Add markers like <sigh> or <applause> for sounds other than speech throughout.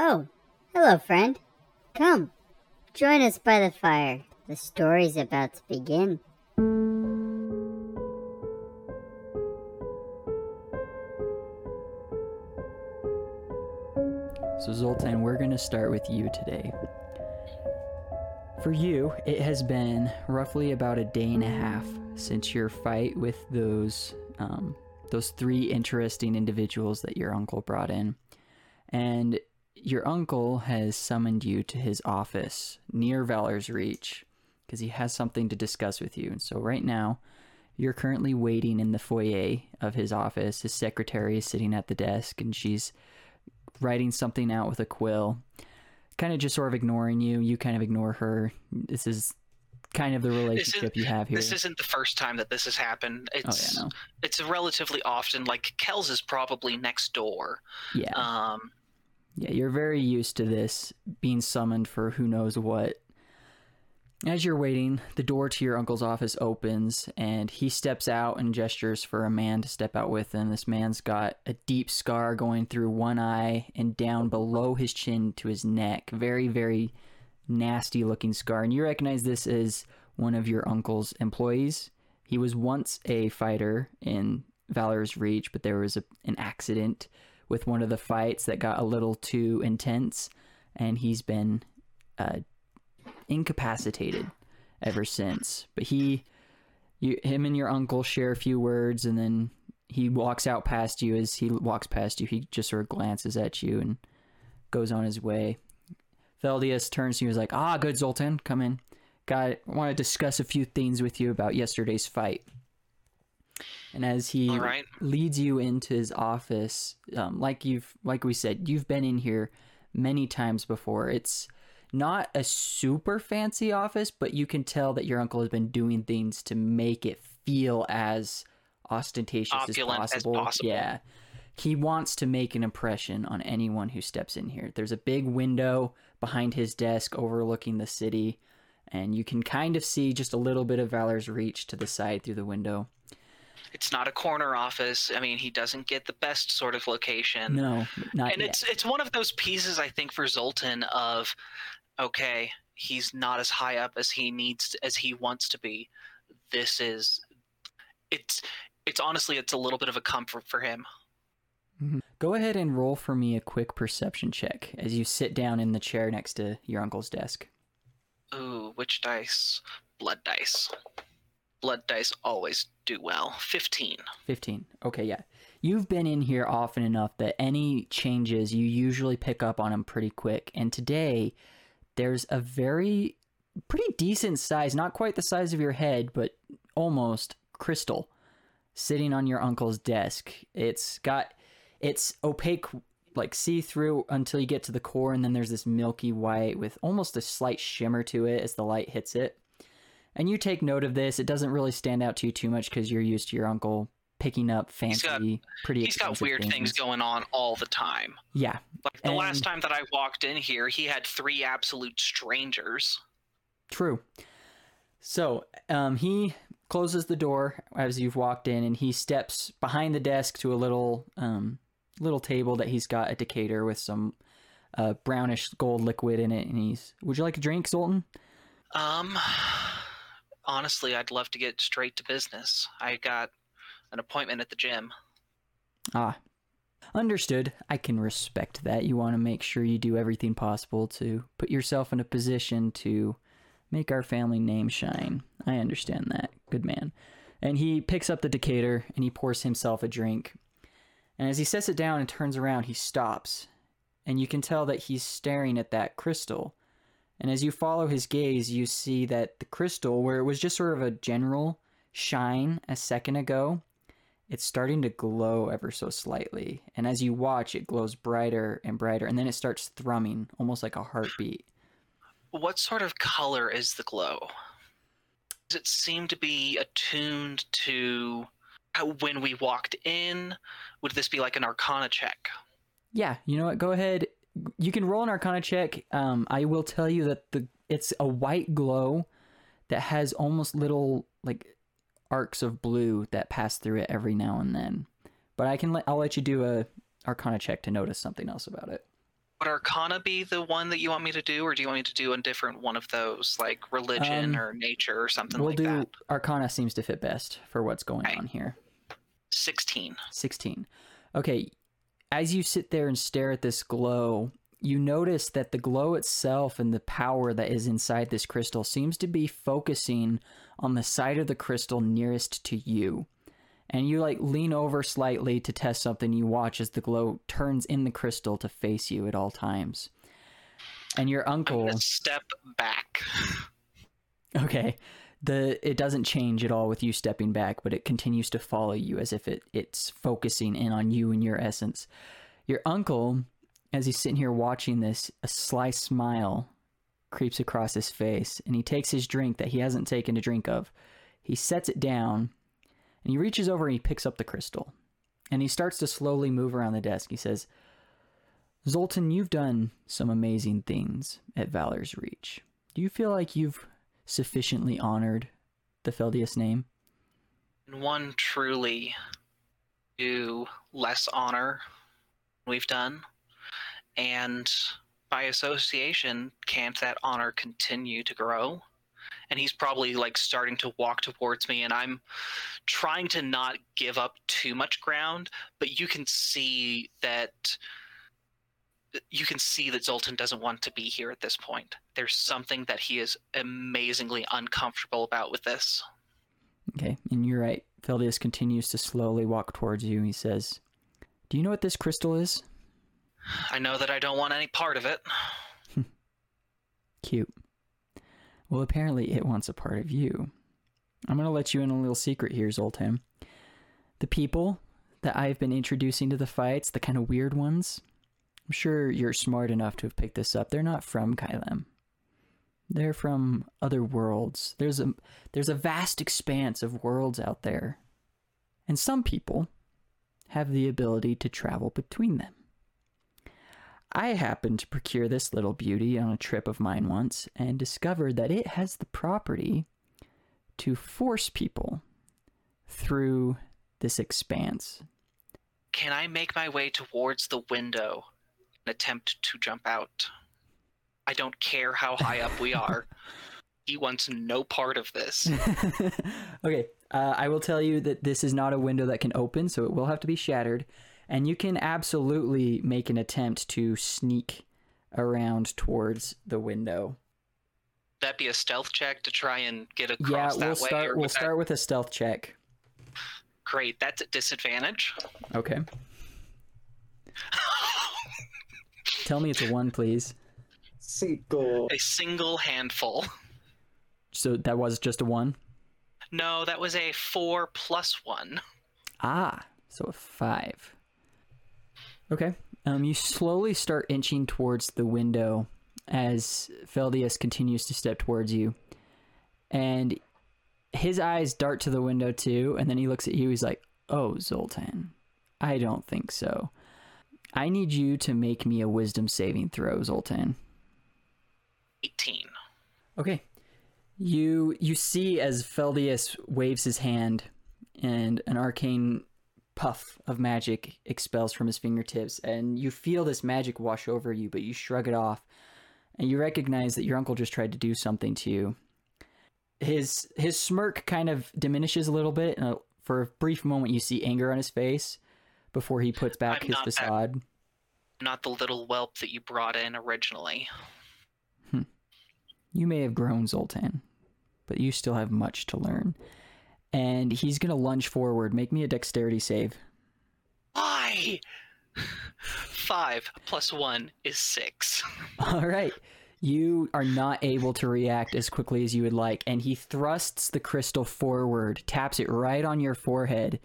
Oh, hello, friend. Come, join us by the fire. The story's about to begin. So, Zoltan, we're going to start with you today. For you, it has been roughly about a day and a half since your fight with those um, those three interesting individuals that your uncle brought in, and your uncle has summoned you to his office near Valor's Reach because he has something to discuss with you. And so, right now, you're currently waiting in the foyer of his office. His secretary is sitting at the desk, and she's writing something out with a quill, kind of just sort of ignoring you. You kind of ignore her. This is kind of the relationship you have here. This isn't the first time that this has happened. oh It's yeah, no. it's relatively often. Like Kells is probably next door. Yeah, Um, yeah. You're very used to this being summoned for who knows what. As you're waiting, the door to your uncle's office opens, and he steps out and gestures for a man to step out with him. This man's got a deep scar going through one eye and down below his chin to his neck. Very, very nasty looking scar. And you recognize this as one of your uncle's employees. He was once a fighter in Valor's Reach, but there was a, an accident with one of the fights that got a little too intense, and he's been uh, incapacitated ever since. But he, you, him and your uncle share a few words, and then he walks out past you. As he walks past you, he just sort of glances at you and goes on his way. Feldius turns to you and is like, "Ah, good Zoltan, come in. Got want to discuss a few things with you about yesterday's fight." And as he right. leads you into his office, um, like you've like we said, you've been in here many times before. It's not a super fancy office, but you can tell that your uncle has been doing things to make it feel as ostentatious as as possible. possible. Yeah. He wants to make an impression on anyone who steps in here. There's a big window behind his desk overlooking the city, and you can kind of see just a little bit of Valor's reach to the side through the window. It's not a corner office. I mean, he doesn't get the best sort of location. No, not and yet. it's it's one of those pieces I think for Zoltan of okay, he's not as high up as he needs as he wants to be. This is it's it's honestly it's a little bit of a comfort for him. Mhm. Go ahead and roll for me a quick perception check as you sit down in the chair next to your uncle's desk. Ooh, which dice? Blood dice. Blood dice always do well. 15. 15. Okay, yeah. You've been in here often enough that any changes you usually pick up on them pretty quick. And today, there's a very, pretty decent size, not quite the size of your head, but almost crystal sitting on your uncle's desk. It's got, it's opaque, like see through until you get to the core, and then there's this milky white with almost a slight shimmer to it as the light hits it. And you take note of this. It doesn't really stand out to you too much because you're used to your uncle picking up He's fancy, got- pretty. He's got weird things going on all the time. Yeah, Like the last time that I walked in here, he had three absolute strangers. True. So um, he closes the door as you've walked in, and he steps behind the desk to a little um, little table that he's got a decanter with some uh, brownish gold liquid in it. And he's, "Would you like a drink, Zoltan?" Um, honestly, I'd love to get straight to business. I got an appointment at the gym. Ah, understood. I can respect that. You want to make sure you do everything possible to put yourself in a position to make our family name shine. I understand that. Good man. And he picks up the decanter and he pours himself a drink. And as he sets it down and turns around, he stops. And you can tell that he's staring at that crystal. And as you follow his gaze, you see that the crystal, where it was just sort of a general shine a second ago, it's starting to glow ever so slightly. And as you watch, it glows brighter and brighter. And then it starts thrumming, almost like a heartbeat. What sort of color is the glow? Does it seem to be attuned to when we walked in? Would this be like an arcana check? Yeah, you know what? Go ahead. You can roll an Arcana check. Um, I will tell you that the it's a white glow that has almost little like arcs of blue that pass through it every now and then. But I can let I'll let you do a Arcana check to notice something else about it. Would Arcana be the one that you want me to do, or do you want me to do a different one of those, like religion Um, or nature or something like that? we'll like do that? Arcana seems to fit best for what's going Okay. on here. 16. 16. Okay, as you sit there and stare at this glow, you notice that the glow itself and the power that is inside this crystal seems to be focusing on the side of the crystal nearest to you. And you like lean over slightly to test something. You watch as the glow turns in the crystal to face you at all times. And your uncle. step back. Okay. The it doesn't change at all with you stepping back, but it continues to follow you as if it, it's focusing in on you and your essence. Your uncle, as he's sitting here watching this, a sly smile creeps across his face, and he takes his drink that he hasn't taken a drink of. He sets it down, and he reaches over and he picks up the crystal. And he starts to slowly move around the desk. He says, Zoltan, you've done some amazing things at Valor's Reach. Do you feel like you've sufficiently honored the Feldius name? And one truly do less honor we've done. And by association, can't that honor continue to grow? And he's probably like starting to walk towards me, and I'm trying to not give up too much ground, but you can see that you can see that Zoltan doesn't want to be here at this point. There's something that he is amazingly uncomfortable about with this. Okay, and you're right. Feldius continues to slowly walk towards you. He says, Do you know what this crystal is? I know that I don't want any part of it. <laughs> Cute. Well, apparently it wants a part of you. I'm going to let you in a little secret here, Zoltan. The people that I've been introducing to the fights, the kind of weird ones, I'm sure you're smart enough to have picked this up. They're not from Kylem. They're from other worlds. There's a there's a vast expanse of worlds out there. And some people have the ability to travel between them. I happened to procure this little beauty on a trip of mine once and discovered that it has the property to force people through this expanse. Can I make my way towards the window attempt to jump out? I don't care how high up we are. <laughs> He wants no part of this. <laughs> okay, uh, I will tell you that this is not a window that can open, so it will have to be shattered. And you can absolutely make an attempt to sneak around towards the window. That be a stealth check to try and get Yeah, across we'll that way. start. We'll that- start with a stealth check. Great, that's at disadvantage. Okay. <laughs> Tell me it's a one, please. Single. a single handful. So that was just a one. No, that was a four plus one. Ah, so a five. Okay. Um, you slowly start inching towards the window as Feldius continues to step towards you, and his eyes dart to the window too. And then he looks at you. He's like, "Oh, Zoltan, I don't think so. I need you to make me a wisdom saving throw, Zoltan." 18. Okay. You you see as Feldius waves his hand and an arcane puff of magic expels from his fingertips and you feel this magic wash over you but you shrug it off and you recognize that your uncle just tried to do something to you. His his smirk kind of diminishes a little bit and uh, for a brief moment you see anger on his face before he puts back I'm his not that- facade. Not the little whelp that you brought in originally. Hmm. You may have grown, Zoltan, but you still have much to learn. And he's going to lunge forward. Make me a dexterity save. Why? Five plus one is six. <laughs> All right. You are not able to react as quickly as you would like. And he thrusts the crystal forward, taps it right on your forehead,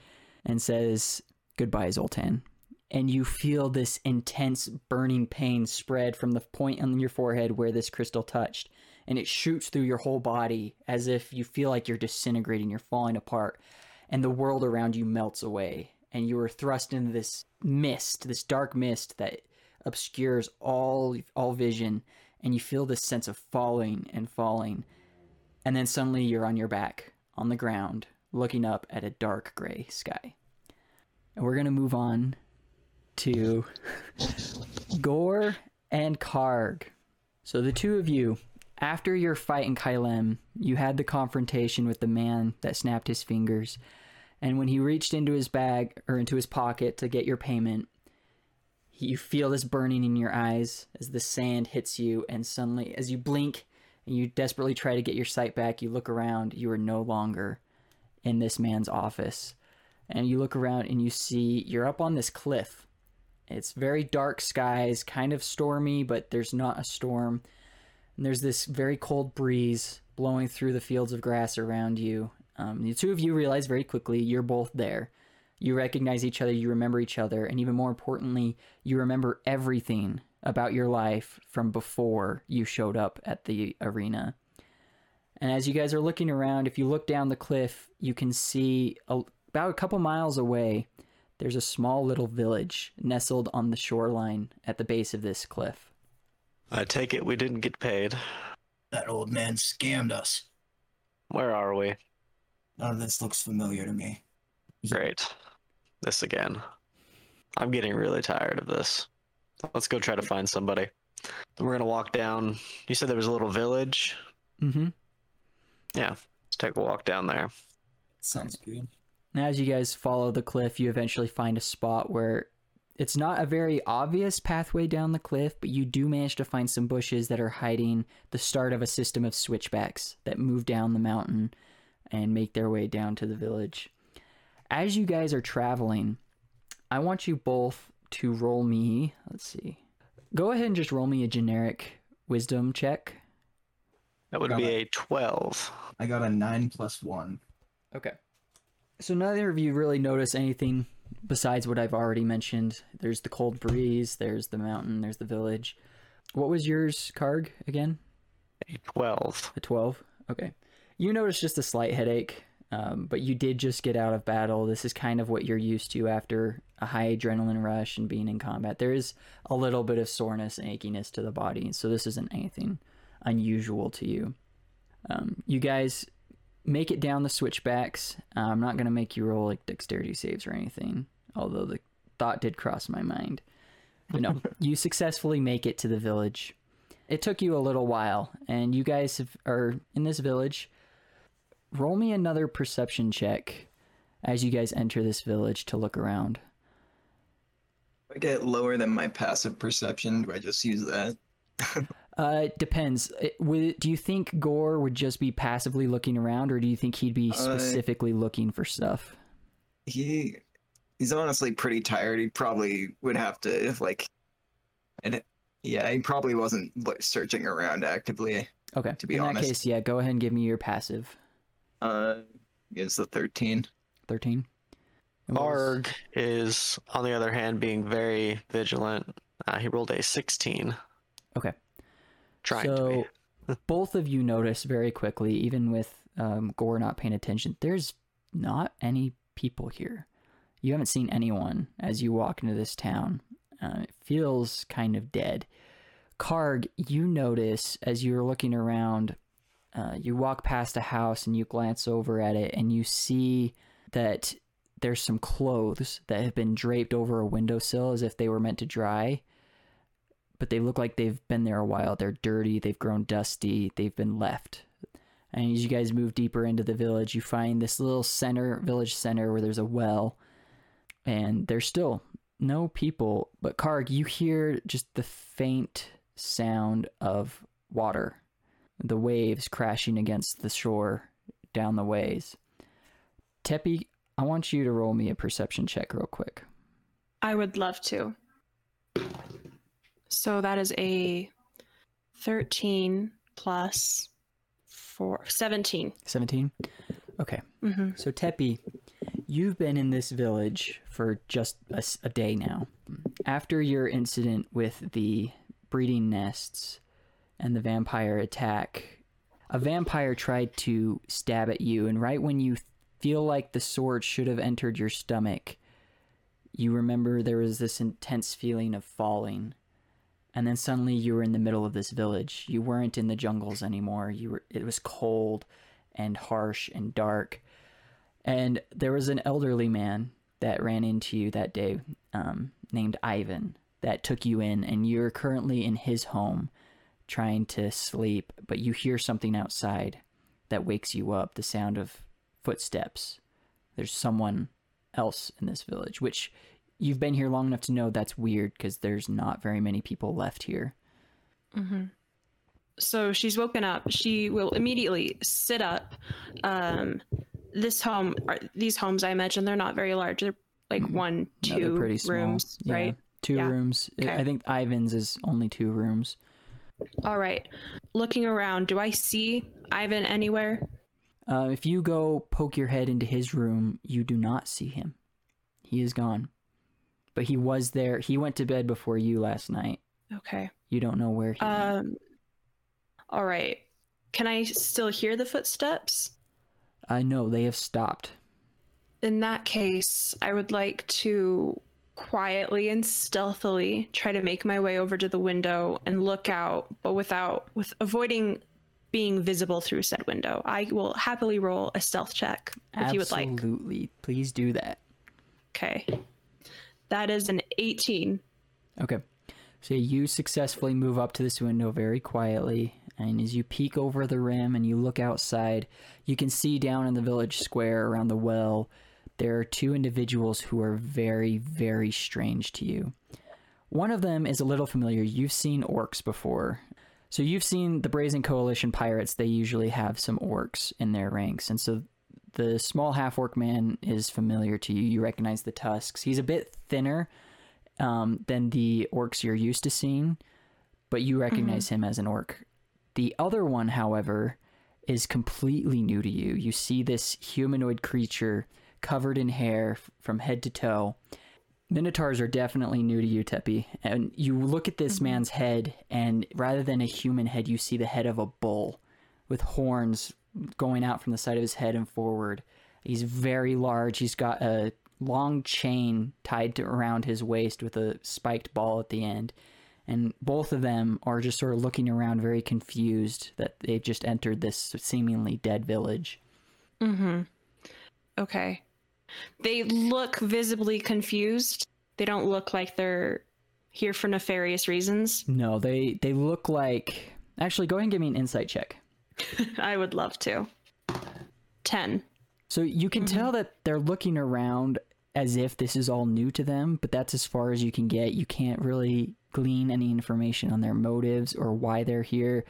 and says, Goodbye, Zoltan. And you feel this intense burning pain spread from the point on your forehead where this crystal touched. And it shoots through your whole body as if you feel like you're disintegrating, you're falling apart. And the world around you melts away. And you are thrust into this mist, this dark mist that obscures all all vision and you feel this sense of falling and falling and then suddenly you're on your back on the ground looking up at a dark gray sky and we're to move on to Goar and Karg. So the two of you, after your fight in Kylem, you had the confrontation with the man that snapped his fingers. And when he reached into his bag or into his pocket to get your payment, you feel this burning in your eyes as the sand hits you, and suddenly, as you blink and you desperately try to get your sight back, you look around, you are no longer in this man's office. And you look around and you see you're up on this cliff. It's very dark skies, kind of stormy, but there's not a storm. And there's this very cold breeze blowing through the fields of grass around you. Um, the two of you realize very quickly you're both there. You recognize each other, you remember each other, and even more importantly, you remember everything about your life from before you showed up at the arena. And as you guys are looking around, if you look down the cliff, you can see a, about a couple miles away, there's a small little village nestled on the shoreline at the base of this cliff. I take it we didn't get paid. That old man scammed us. Where are we? None of this looks familiar to me. Great. This again. I'm getting really tired of this. Let's go try to find somebody. We're gonna walk down. You said there was a little village. Mm-hmm. Yeah, let's take a walk down there. Sounds good. Now, as you guys follow the cliff, you eventually find a spot where it's not a very obvious pathway down the cliff, but you do manage to find some bushes that are hiding the start of a system of switchbacks that move down the mountain and make their way down to the village. As you guys are traveling, I want you both to roll me. Let's see. Go ahead and just roll me a generic wisdom check. That would be it. a 12. I got a nine plus one. Okay. So neither of you really notice anything besides what I've already mentioned. There's the cold breeze, there's the mountain, there's the village. What was yours, Karg, again? A 12. A 12? Okay. You notice just a slight headache, um, but you did just get out of battle. This is kind of what you're used to after a high adrenaline rush and being in combat. There is a little bit of soreness and achiness to the body, so this isn't anything unusual to you. Um, you guys make it down the switchbacks. Uh, I'm not going to make you roll like dexterity saves or anything, although the thought did cross my mind. But no, <laughs> you successfully make it to the village. It took you a little while, and you guys have, are in this village. Roll me another perception check as you guys enter this village to look around. If I get lower than my passive perception, do I just use that? <laughs> Uh, it depends. It, would, do you think Goar would just be passively looking around, or do you think he'd be Uh, specifically looking for stuff? He he's honestly pretty tired. He probably would have to if like and it, yeah, he probably wasn't like, searching around actively. Okay. to be In that case, yeah, go ahead and give me your passive. Uh is the 13. 13. And Arg is, on the other hand, being very vigilant. Uh, he rolled a 16. Okay. Trying to so <laughs> both of you notice very quickly, even with um, Goar not paying attention, there's not any people here. You haven't seen anyone as you walk into this town. Uh, it feels kind of dead. Karg, you notice as you're looking around, uh, you walk past a house and you glance over at it and you see that there's some clothes that have been draped over a windowsill as if they were meant to dry but they look like they've been there a while. They're dirty, they've grown dusty, they've been left. And as you guys move deeper into the village, you find this little center, village center, where there's a well, and there's still no people. But Karg, you hear just the faint sound of water, the waves crashing against the shore down the ways. Tepi, I want you to roll me a perception check real quick. I would love to. So that is a 13 plus 4, 17. 17? Okay. hmm So Tepi, you've been in this village for just a day now. After your incident with the breeding nests and the vampire attack, a vampire tried to stab at you, and right when you feel like the sword should have entered your stomach, you remember there was this intense feeling of falling. And then suddenly you were in the middle of this village. You weren't in the jungles anymore. You were it was cold and harsh and dark. And there was an elderly man that ran into you that day, um, named Ivan. that took you in, and you're currently in his home trying to sleep, but you hear something outside that wakes you up the sound of footsteps. There's someone else in this village, which you've been here long enough to know that's weird because there's not very many people left here. Mm-hmm. So she's woken up. She will immediately sit up. Um, this home, are, these homes, I imagine they're not very large. They're like Mm, one, No, two small. rooms, Yeah, right? Two Yeah. rooms. I- Okay. I think Ivan's is only two rooms. All right. Looking around, do I see Ivan anywhere? Uh, if you go poke your head into his room, you do not see him. He is gone. But he was there. He went to bed before you last night. Okay. You don't know where he went. Um. All right. Can I still hear the footsteps? I know they have stopped. In that case, I would like to quietly and stealthily try to make my way over to the window and look out, but without with avoiding being visible through said window. I will happily roll a stealth check if you would like. Absolutely. Please do that. Okay. That is an 18. Okay. So you successfully move up to this window very quietly, and as you peek over the rim and you look outside, you can see down in the village square around the well, there are two individuals who are very, very strange to you. One of them is a little familiar. You've seen orcs before. So you've seen the Brazen Coalition pirates, they usually have some orcs in their ranks. And so the small half orc man is familiar to you. You recognize the tusks. He's a bit thinner um, than the orcs you're used to seeing, but you recognize him as an orc. The other one, however, is completely new to you. You see this humanoid creature covered in hair from head to toe. Minotaurs are definitely new to you, Tepi. And you look at this man's head, and rather than a human head, you see the head of a bull with horns going out from the side of his head and forward. He's very large. He's got a long chain tied to, around his waist with a spiked ball at the end. And both of them are just sort of looking around very confused that they've just entered this seemingly dead village. Mm-hmm. Okay. They look visibly confused. They don't look like they're here for nefarious reasons. No, they they look like Actually, go ahead and give me an insight check. <laughs> I would love to. 10. So you can tell that they're looking around as if this is all new to them, but that's as far as you can get. You can't really glean any information on their motives or why they're here.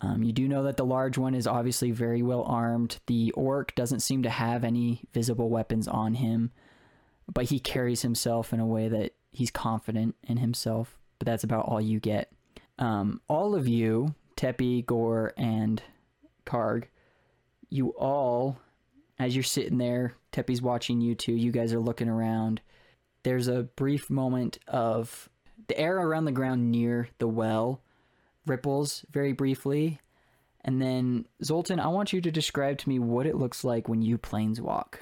Um, you do know that the large one is obviously very well armed. The orc doesn't seem to have any visible weapons on him, but he carries himself in a way that he's confident in himself. But that's about all you get. Um, all of you, Tepi, Goar, and Karg, you all as you're sitting there, Tepi's watching you two, you guys are looking around. There's a brief moment of the air around the ground near the well ripples very briefly. And then, Zoltan, I want you to describe to me what it looks like when you planeswalk.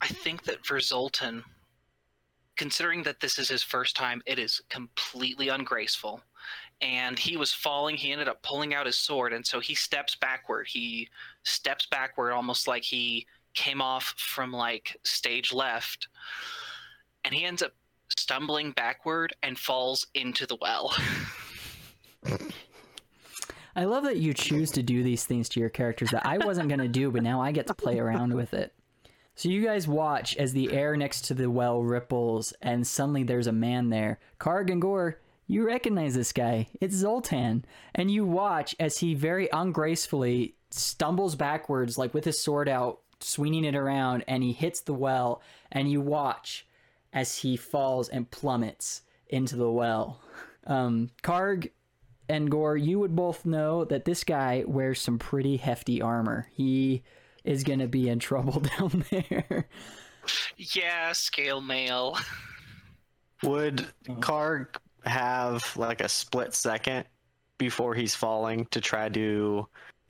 I think that for Zoltan, considering that this is his first time, it is completely ungraceful. And he was falling, he ended up pulling out his sword, and so he steps backward. He steps backward almost like he came off from like stage left. And he ends up stumbling backward and falls into the well. I love that you choose to do these things to your characters that I wasn't going to do, but now I get to play around with it. So you guys watch as the air next to the well ripples, and suddenly there's a man there. Karg and Goar, you recognize this guy. It's Zoltan. And you watch as he very ungracefully stumbles backwards, like with his sword out, swinging it around, and he hits the well. And you watch as he falls and plummets into the well. Um, Karg and Goar, you would both know that this guy wears some pretty hefty armor. He is going to be in trouble <laughs> down there. yeah, scale mail. Would Karg have like a split second before he's falling to try to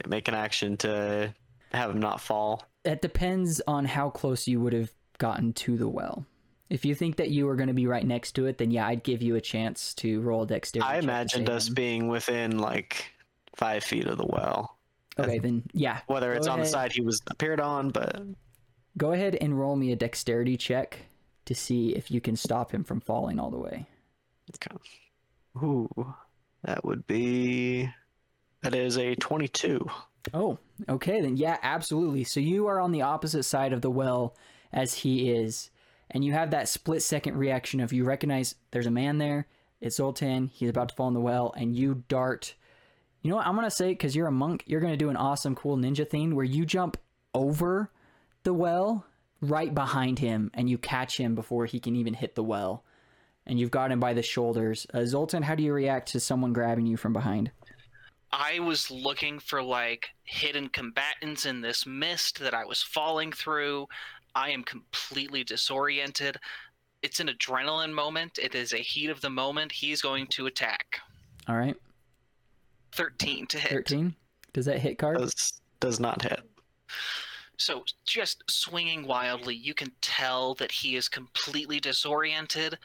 make an action to have him not fall? It depends on how close you would have gotten to the well. If you think that you were going to be right next to it, then yeah, I'd give you a chance to roll a dexterity. I imagined us him. being within like five feet of the well. Okay, then yeah. Whether it's Go on the side he was appeared on, but Go ahead and roll me a dexterity check to see if you can stop him from falling all the way. Okay. Ooh, that would be. That is a 22. Oh, okay then. Yeah, absolutely. So you are on the opposite side of the well as he is, and you have that split second reaction of you recognize there's a man there. It's Zoltan. He's about to fall in the well, and you dart. You know what? I'm gonna say because you're a monk, you're gonna do an awesome, cool ninja thing where you jump over the well right behind him, and you catch him before he can even hit the well, and you've got him by the shoulders. Uh, Zoltan, how do you react to someone grabbing you from behind? I was looking for like hidden combatants in this mist that I was falling through. I am completely disoriented. It's an adrenaline moment. It is a heat of the moment. He's going to attack. All right, 13 to hit. thirteen. Does that hit Karg? Does does not hit. So just swinging wildly, you can tell that he is completely disoriented,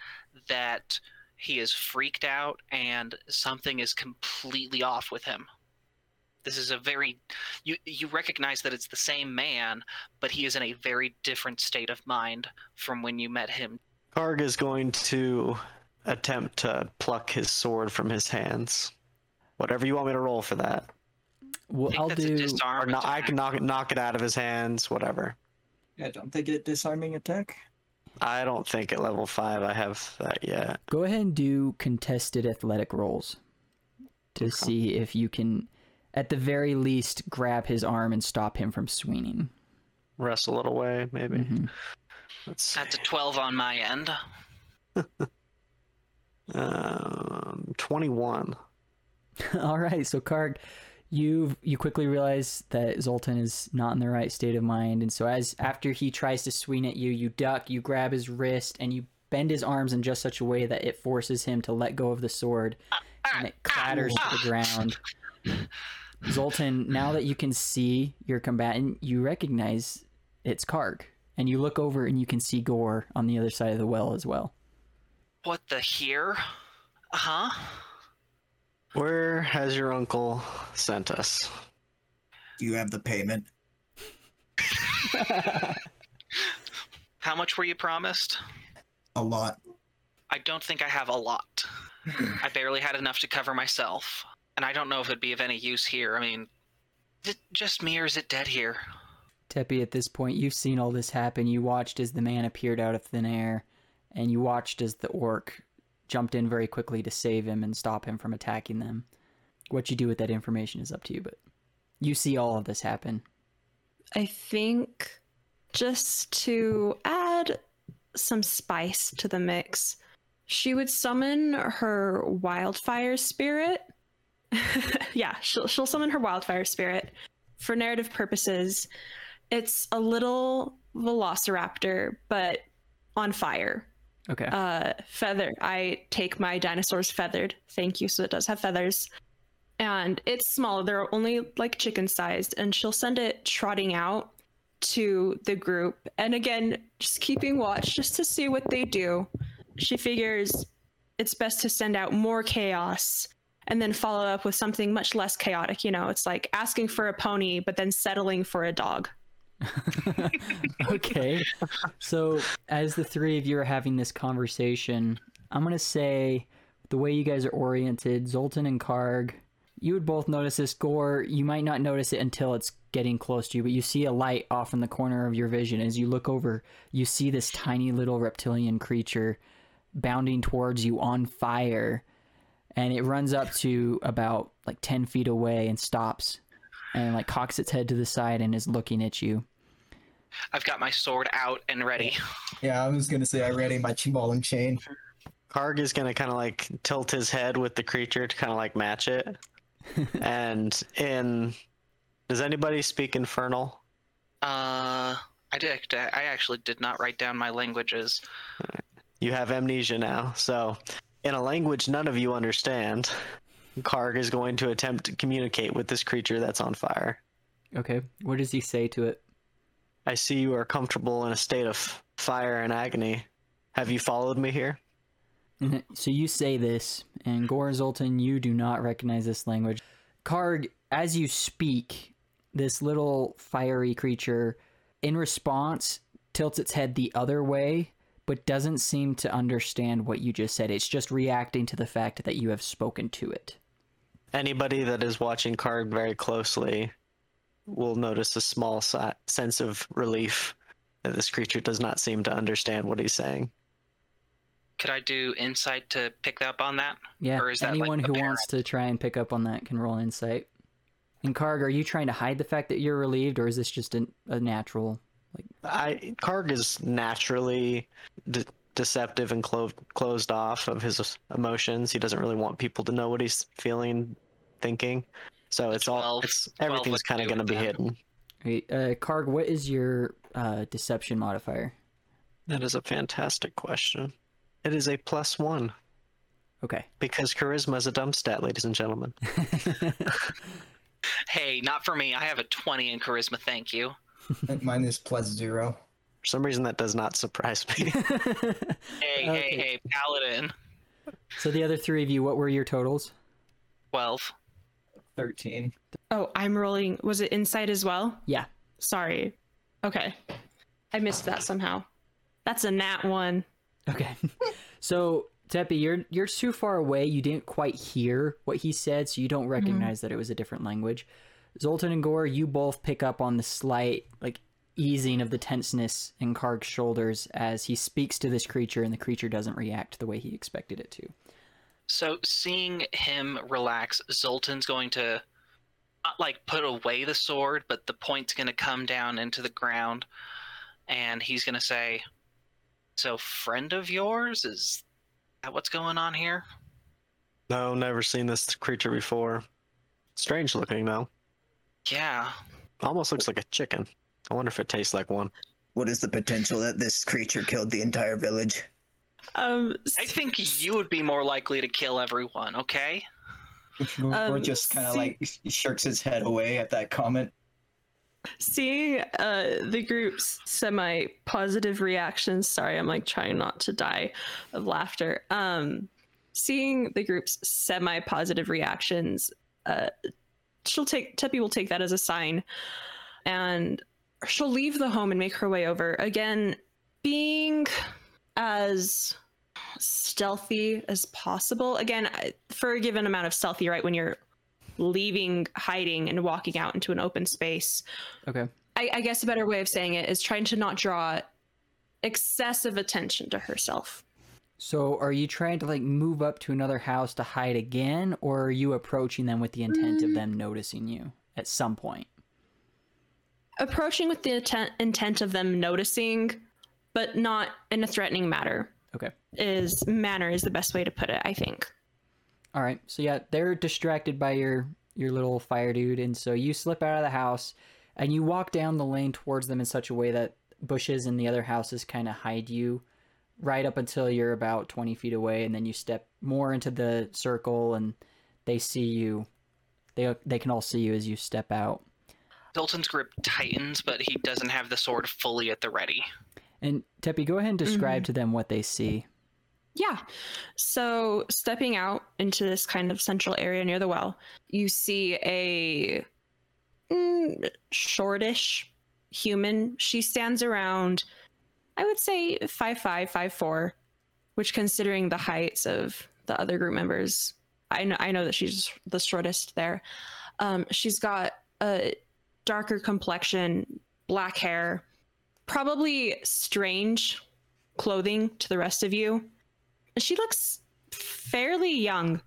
that he is freaked out, and something is completely off with him. This is a very you you recognize that it's the same man, but he is in a very different state of mind from when you met him. Karg is going to attempt to pluck his sword from his hands. Whatever you want me to roll for that. Well, I think I'll do. Or disarm no, I can knock it, knock it out of his hands, whatever. Yeah, don't they get disarming attack? I don't think at level 5 I have that yet. Go ahead and do contested athletic rolls to see if you can, at the very least, grab his arm and stop him from swinging. Wrestle it away, maybe. Mhm. Let's. That's a 12 on my end. <laughs> Um, 21. <laughs> All right, so Karg, you you quickly realize that Zoltan is not in the right state of mind, and so as after he tries to swing at you, you duck, you grab his wrist, and you bend his arms in just such a way that it forces him to let go of the sword, and it clatters to the ground. Zoltan, now that you can see your combatant, you recognize it's Karg, and you look over and you can see Goar on the other side of the well as well. What the here? Uh huh? Where has your uncle sent us? Do you have the payment? How much were you promised? A lot. I don't think I have a lot. I barely had enough to cover myself. And I don't know if it'd be of any use here. I mean, is it just me or is it dead here? Tepi, at this point, you've seen all this happen. You watched as the man appeared out of thin air, and you watched as the orc jumped in very quickly to save him and stop him from attacking them. What you do with that information is up to you, but you see all of this happen. I think just to add some spice to the mix, she would summon her wildfire spirit. <laughs> yeah, she'll, she'll summon her wildfire spirit for narrative purposes. It's a little velociraptor, but on fire. Okay. Uh, feather. I take my dinosaur's feathered. Thank you. So it does have feathers. And it's small. They're only like chicken sized. And she'll send it trotting out to the group. And again, just keeping watch just to see what they do. She figures it's best to send out more chaos and then follow up with something much less chaotic. You know, it's like asking for a pony, but then settling for a dog. <laughs> okay. So, as the three of you are having this conversation, I'm going to say the way you guys are oriented, Zoltan and Karg, you would both notice this. Goar, you might not notice it until it's getting close to you, but you see a light off in the corner of your vision. As you look over, you see this tiny little reptilian creature bounding towards you on fire. And it runs up to about like 10 feet away and stops and like cocks its head to the side and is looking at you. I've got my sword out and ready. <laughs> Yeah, I was gonna say I ready my ball and chain. Karg is gonna kind of like tilt his head with the creature to kind of like match it. <laughs> and in, does anybody speak Infernal? Uh, I did. I actually did not write down my languages. You have amnesia now, so in a language none of you understand, Karg is going to attempt to communicate with this creature that's on fire. Okay. What does he say to it? I see you are comfortable in a state of fire and agony. Have you followed me here? Mhm. So you say this, and Goar Zoltan, you do not recognize this language. Karg, as you speak, this little fiery creature, in response, tilts its head the other way, but doesn't seem to understand what you just said. It's just reacting to the fact that you have spoken to it. Anybody that is watching Karg very closely will notice a small si- sense of relief that this creature does not seem to understand what he's saying. Could I do insight to pick up on that? Yeah, Or is that, like, anyone who apparent? wants to try and pick up on that can roll insight. And Karg, are you trying to hide the fact that you're relieved, or is this just a, a natural? I Karg is naturally de- deceptive and clo- closed off of his emotions. He doesn't really want people to know what he's feeling, thinking. So it's all it's everything's kind of going to be hidden. Wait, uh, Karg, what is your uh, deception modifier? That is a fantastic question. It is a plus one Okay. because charisma is a dumb stat, ladies and gentlemen. <laughs> Hey, not for me. I have a 20 in charisma, thank you. Mine is plus zero. For some reason, that does not surprise me. <laughs> Hey, Okay. hey, hey, Paladin. so the other three of you, what were your totals? 12. 13. Oh, I'm rolling. Was it insight as well? Yeah. Sorry. Okay. I missed that somehow. That's a nat one. Okay. <laughs> so Tepi, you're you're too far away. You didn't quite hear what he said, so you don't mm-hmm. recognize that it was a different language. Zoltan and Goar, you both pick up on the slight like easing of the tenseness in Karg's shoulders as he speaks to this creature, and the creature doesn't react the way he expected it to. So seeing him relax, Zoltan's going to not like put away the sword, but the point's going to come down into the ground, and he's going to say, "So, friend of yours is that what's going on here?" no, never seen this creature before. Strange looking though. Yeah. Almost looks like a chicken. I wonder if it tastes like one. What is the potential that this creature killed the entire village? Um, I think you would be more likely to kill everyone. Okay. Or Um, just kind of see- like shirks his head away at that comment. seeing uh the group's semi positive reactions sorry i'm like trying not to die of laughter um seeing the group's semi positive reactions uh she'll take tepi will take that as a sign and she'll leave the home and make her way over again being as stealthy as possible again for a given amount of stealthy right when you're leaving hiding and walking out into an open space Okay. I, I guess a better way of saying it is trying to not draw excessive attention to herself. So are you trying to like move up to another house to hide again, or are you approaching them with the intent of mm. them noticing you at some point? Approaching with the intent, intent of them noticing, but not in a threatening manner. Okay. Is manner is the best way to put it, I think. All right. So yeah, they're distracted by your your little fire dude, and so you slip out of the house and you walk down the lane towards them in such a way that bushes and the other houses kind of hide you right up until you're about 20 feet away and then you step more into the circle and they see you they they can all see you as you step out Zoltan's grip tightens, but he doesn't have the sword fully at the ready. And tepi go ahead and describe to them what they see Yeah. So stepping out into this kind of central area near the well, you see a mm, shortish human. She stands around, I would say five five, five four, which considering the heights of the other group members, I know I know that she's the shortest there. Um, she's got a darker complexion, black hair, probably strange clothing to the rest of you she looks fairly young.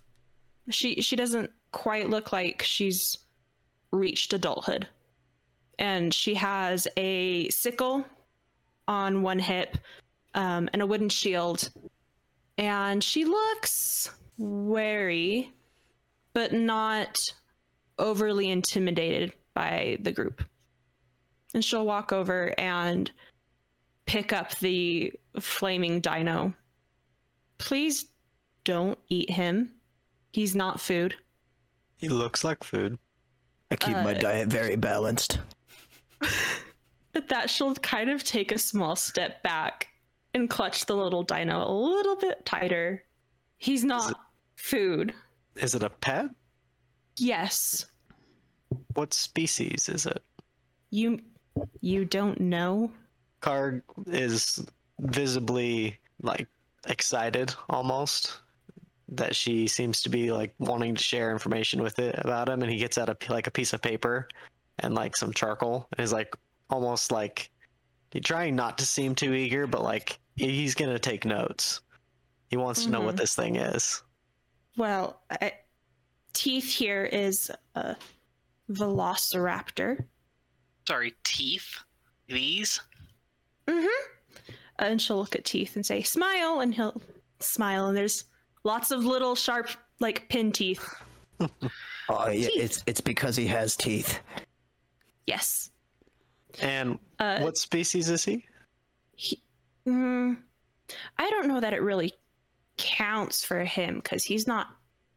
She she doesn't quite look like she's reached adulthood. And she has a sickle on one hip um, and a wooden shield. And she looks wary, but not overly intimidated by the group. And she'll walk over and pick up the flaming dino please don't eat him. He's not food. He looks like food. I keep my Uh, diet very balanced. <laughs> At that, she'll kind of take a small step back and clutch the little dino a little bit tighter. He's not food. Is it a pet? Yes, What species is it? you you don't know. Karg is visibly like excited almost that she seems to be like wanting to share information with it about him and he gets out a like a piece of paper and like some charcoal and is like almost like trying not to seem too eager but like he's gonna take notes he wants to know what Mhm. this thing is Well, I, Teeth here is a velociraptor. Sorry, teeth. These. Mm-hmm. And she'll look at Teeth and say, "Smile," and he'll smile, and there's lots of little sharp, like pin teeth. Oh, <laughs> yeah, Teeth. it's it's because he has teeth. Yes. and Uh, what species is he he, mm, I don't know that it really counts for him because he's not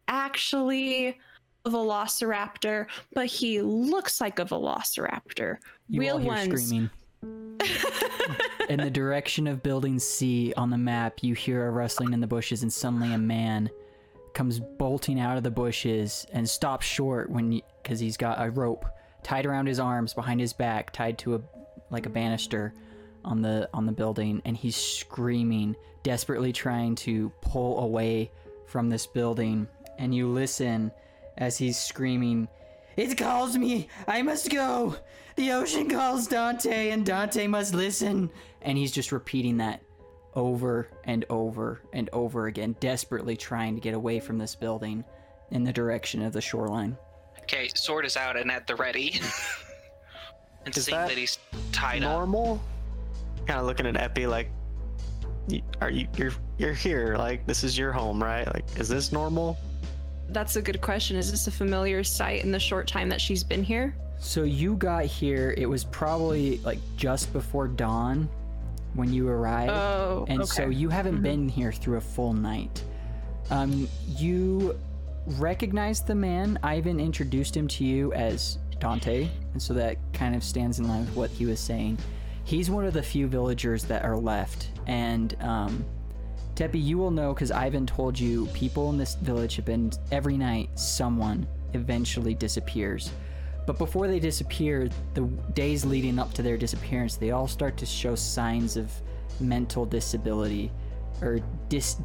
actually a velociraptor, but he looks like a velociraptor. You Real all hear ones. screaming. In the direction of building C on the map, you hear a rustling in the bushes, and suddenly a man comes bolting out of the bushes and stops short when because he's got a rope tied around his arms behind his back, tied to a like a banister on the on the building, and he's screaming, desperately trying to pull away from this building. And you listen as he's screaming, "It calls me! I must go! The ocean calls Dante, and Dante must listen!" And he's just repeating that over and over and over again, desperately trying to get away from this building in the direction of the shoreline. Okay, sword is out and at the ready. <laughs> and Is seeing that that, he's tied up. normal kind of looking at epi like are you you're you're here like this is your home right like is this normal That's a good question. Is this a familiar sight in the short time that she's been here? So you got here, it was probably like just before dawn when you arrived. Oh, and so you haven't Mhm. been here through a full night. Um, you recognize the man. Ivan introduced him to you as Dante, and so that kind of stands in line with what he was saying. He's one of the few villagers that are left, and um, Tepi, you will know because Ivan told you people in this village have been every night someone eventually disappears. But before they disappear, the days leading up to their disappearance, they all start to show signs of mental disability or dis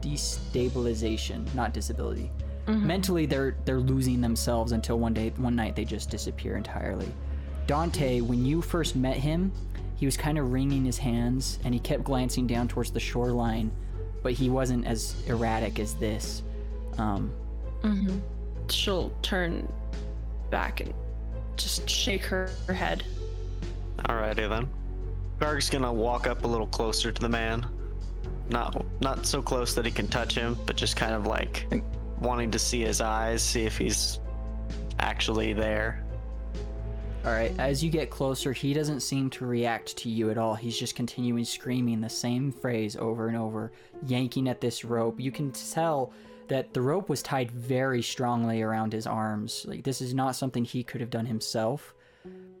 destabilization, not disability. Mm-hmm. Mentally, they're they're losing themselves until one day, one night, they just disappear entirely. Dante, when you first met him, he was kind of wringing his hands and he kept glancing down towards the shoreline, but he wasn't as erratic as this. Um, Mm-hmm. She'll turn back and just shake her, her head. alrighty then Karg's gonna walk up a little closer to the man not not so close that he can touch him but just kind of like wanting to see his eyes see if he's actually there All right, as you get closer, he doesn't seem to react to you at all. He's just continuing screaming the same phrase over and over, yanking at this rope. You can tell that the rope was tied very strongly around his arms. Like, this is not something he could have done himself,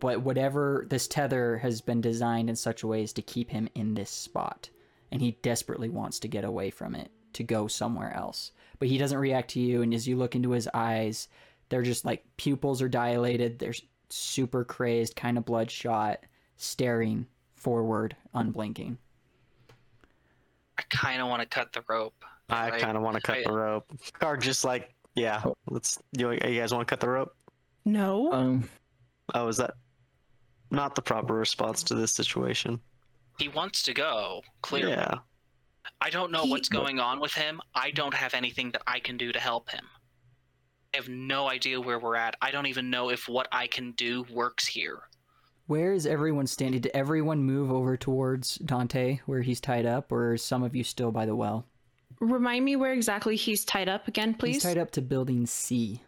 but whatever, this tether has been designed in such a way as to keep him in this spot. And he desperately wants to get away from it, to go somewhere else. But he doesn't react to you, and as you look into his eyes, they're just like pupils are dilated. They're super crazed, kind of bloodshot, staring forward, unblinking. I kind of want to cut the rope. i I- kind of want to cut I- the rope Karg just like yeah let's you, you guys want to cut the rope No. Um, oh is that not the proper response to this situation He wants to go, clearly. yeah I don't know He- what's going on with him. I don't have anything that I can do to help him. I have no idea where we're at. I don't even know if what I can do works here. Where is everyone standing? Did everyone move over towards Dante where he's tied up, or are some of you still by the well? Remind me where exactly he's tied up again, please. He's tied up to building C.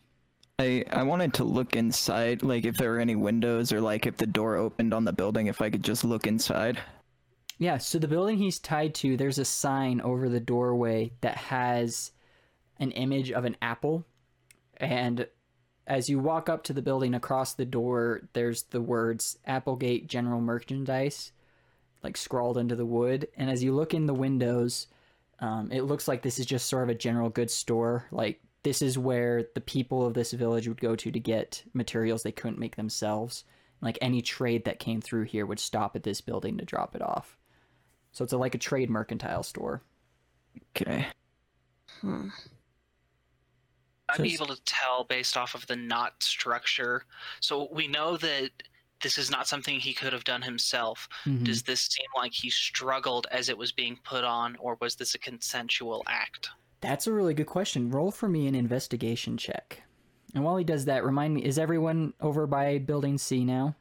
I I wanted to look inside, like if there were any windows or like if the door opened on the building, if I could just look inside. Yeah, so the building he's tied to, there's a sign over the doorway that has an image of an apple. And as you walk up to the building across the door, there's the words Applegate General Merchandise, like scrawled into the wood. And as you look in the windows, um, it looks like this is just sort of a general goods store. Like, this is where the people of this village would go to to get materials they couldn't make themselves. Like, any trade that came through here would stop at this building to drop it off. So it's a, like a trade mercantile store. Okay. Hmm. I'd be able to tell based off of the knot structure. So we know that this is not something he could have done himself. Mhm. Does this seem like he struggled as it was being put on, or was this a consensual act? That's a really good question. Roll for me an investigation check. And while he does that, remind me: is everyone over by Building C now?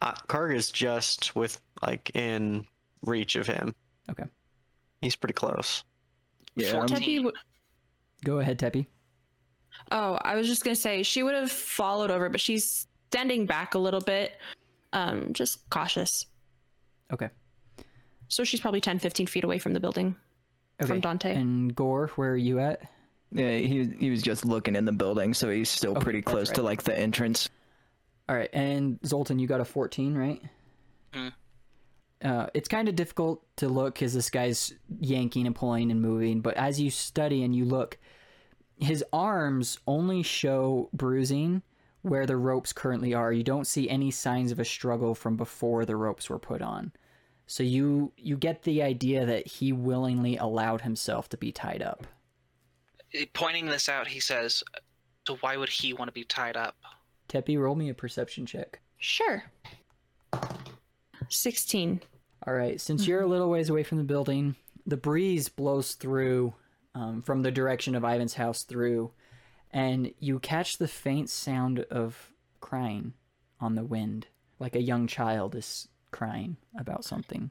Uh, Karg is just with like in reach of him. Okay. He's pretty close. Yeah, I'm- Tepi w- Go ahead, Tepi. Oh, I was just gonna say she would have followed over, but she's standing back a little bit, um, just cautious. Okay. So she's probably 10, 15 feet away from the building, Okay. from Dante. And Goar, where are you at? Yeah, he he was just looking in the building, so he's still Okay, pretty that's close to like the entrance. All right, and Zoltan, you got a 14, right? Hmm. Uh, it's kind of difficult to look because this guy's yanking and pulling and moving, but as you study and you look, his arms only show bruising where the ropes currently are. You don't see any signs of a struggle from before the ropes were put on. So you you get the idea that he willingly allowed himself to be tied up. Eh, Pointing this out, he says, "So why would he want to be tied up?" Tepi, roll me a perception check. Sure. 16. All right, since you're a little ways away from the building, the breeze blows through um, from the direction of Ivan's house through, and you catch the faint sound of crying on the wind, like a young child is crying about something.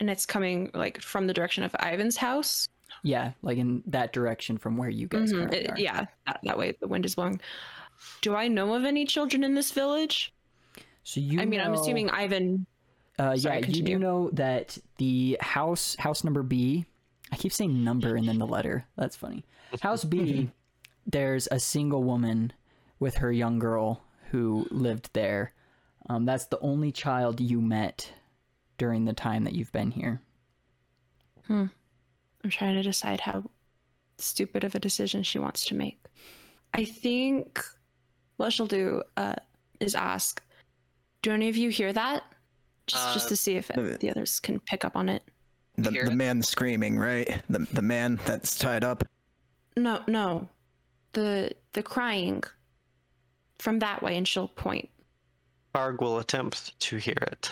And it's coming like from the direction of Ivan's house. Yeah, like in that direction from where you guys Mhm, it- are. yeah, that, that way the wind is blowing. Do I know of any children in this village? So you I mean, I'm assuming Ivan. Uh, Sorry, yeah, you do know that the house, house number B, I keep saying number and then the letter. That's funny. House B, <laughs> there's a single woman with her young girl who lived there. Um, that's the only child you met during the time that you've been here. Hmm. I'm trying to decide how stupid of a decision she wants to make. I think what she'll do uh, is ask, "Do any of you hear that?" Just, just Uh, to see if Uh, the others can pick up on it. The the it? man screaming, right? The the man that's tied up. No, no, the the crying from that way, and she'll point. Karg will attempt to hear it.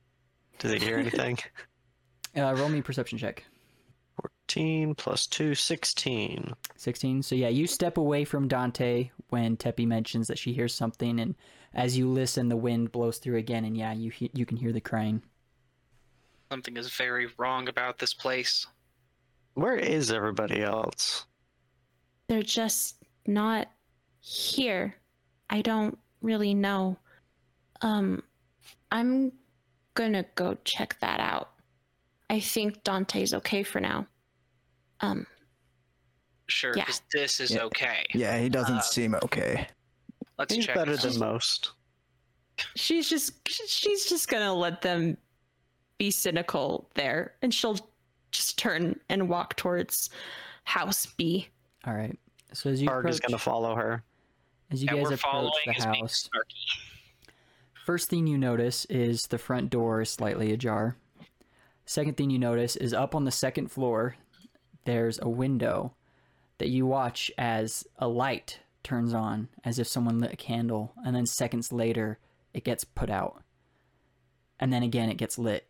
<laughs> Does he hear anything? <laughs> Uh, roll me perception check. 14 plus 2, 16. 16. So yeah, you step away from Dante when Tepi mentions that she hears something, and as you listen, the wind blows through again, and yeah, you he- you can hear the crying. Something is very wrong about this place. Where is everybody else? They're just not here. I don't really know. Um, I'm gonna go check that out. I think Dante's okay for now. Um, Sure, Yeah. 'cause this is Yeah. okay. Yeah, he doesn't Uh, seem okay. Let's He's check. better than most. she's just she's just gonna let them be cynical there, and she'll just turn and walk towards House B. All right. So as you Karg is going to follow her. as you and guys approach the house, first thing you notice is the front door is slightly ajar. Second thing you notice is up on the second floor, there's a window that you watch as a light turns on, as if someone lit a candle, and then seconds later it gets put out. And then again it gets lit.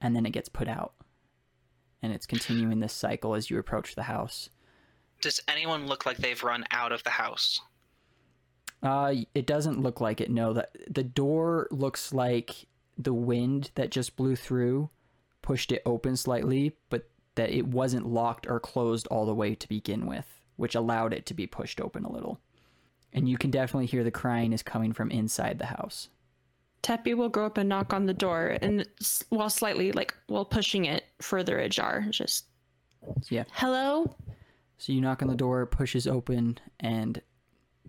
And then it gets put out. And it's continuing this cycle as you approach the house. Does anyone look like they've run out of the house? Uh, it doesn't look like it. No, that the door looks like the wind that just blew through pushed it open slightly, but that it wasn't locked or closed all the way to begin with, which allowed it to be pushed open a little. And you can definitely hear the crying is coming from inside the house. Tepi will go up and knock on the door, and while slightly like while pushing it further ajar, just yeah, hello. so you knock on the door, pushes open, and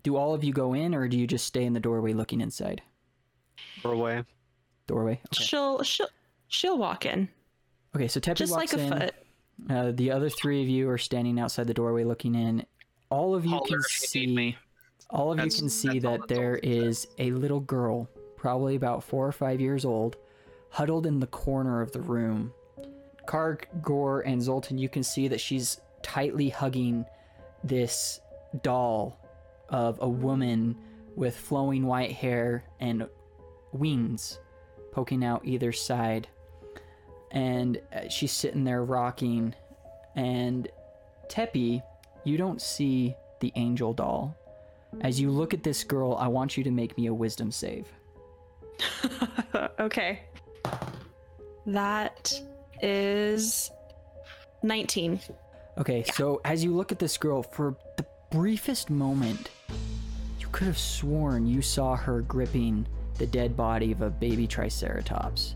do all of you go in, or do you just stay in the doorway looking inside? Doorway. Doorway. Okay. She'll she'll she'll walk in Okay. So Tepi just walks like a in. foot. Uh, the other three of you are standing outside the doorway looking in. All of you Holler can if you need see. me. All of you can see that that's there all it is a little girl, probably about four or five years old, huddled in the corner of the room, Karg, Goar, and Zoltan, you can see that she's tightly hugging this doll of a woman with flowing white hair and wings poking out either side. And uh, she's sitting there rocking. And Tepi, you don't see the angel doll. As you look at this girl, I want you to make me a wisdom save. <laughs> okay. That is 19. Okay, so as you look at this girl, for the briefest moment, you could have sworn you saw her gripping the dead body of a baby Triceratops.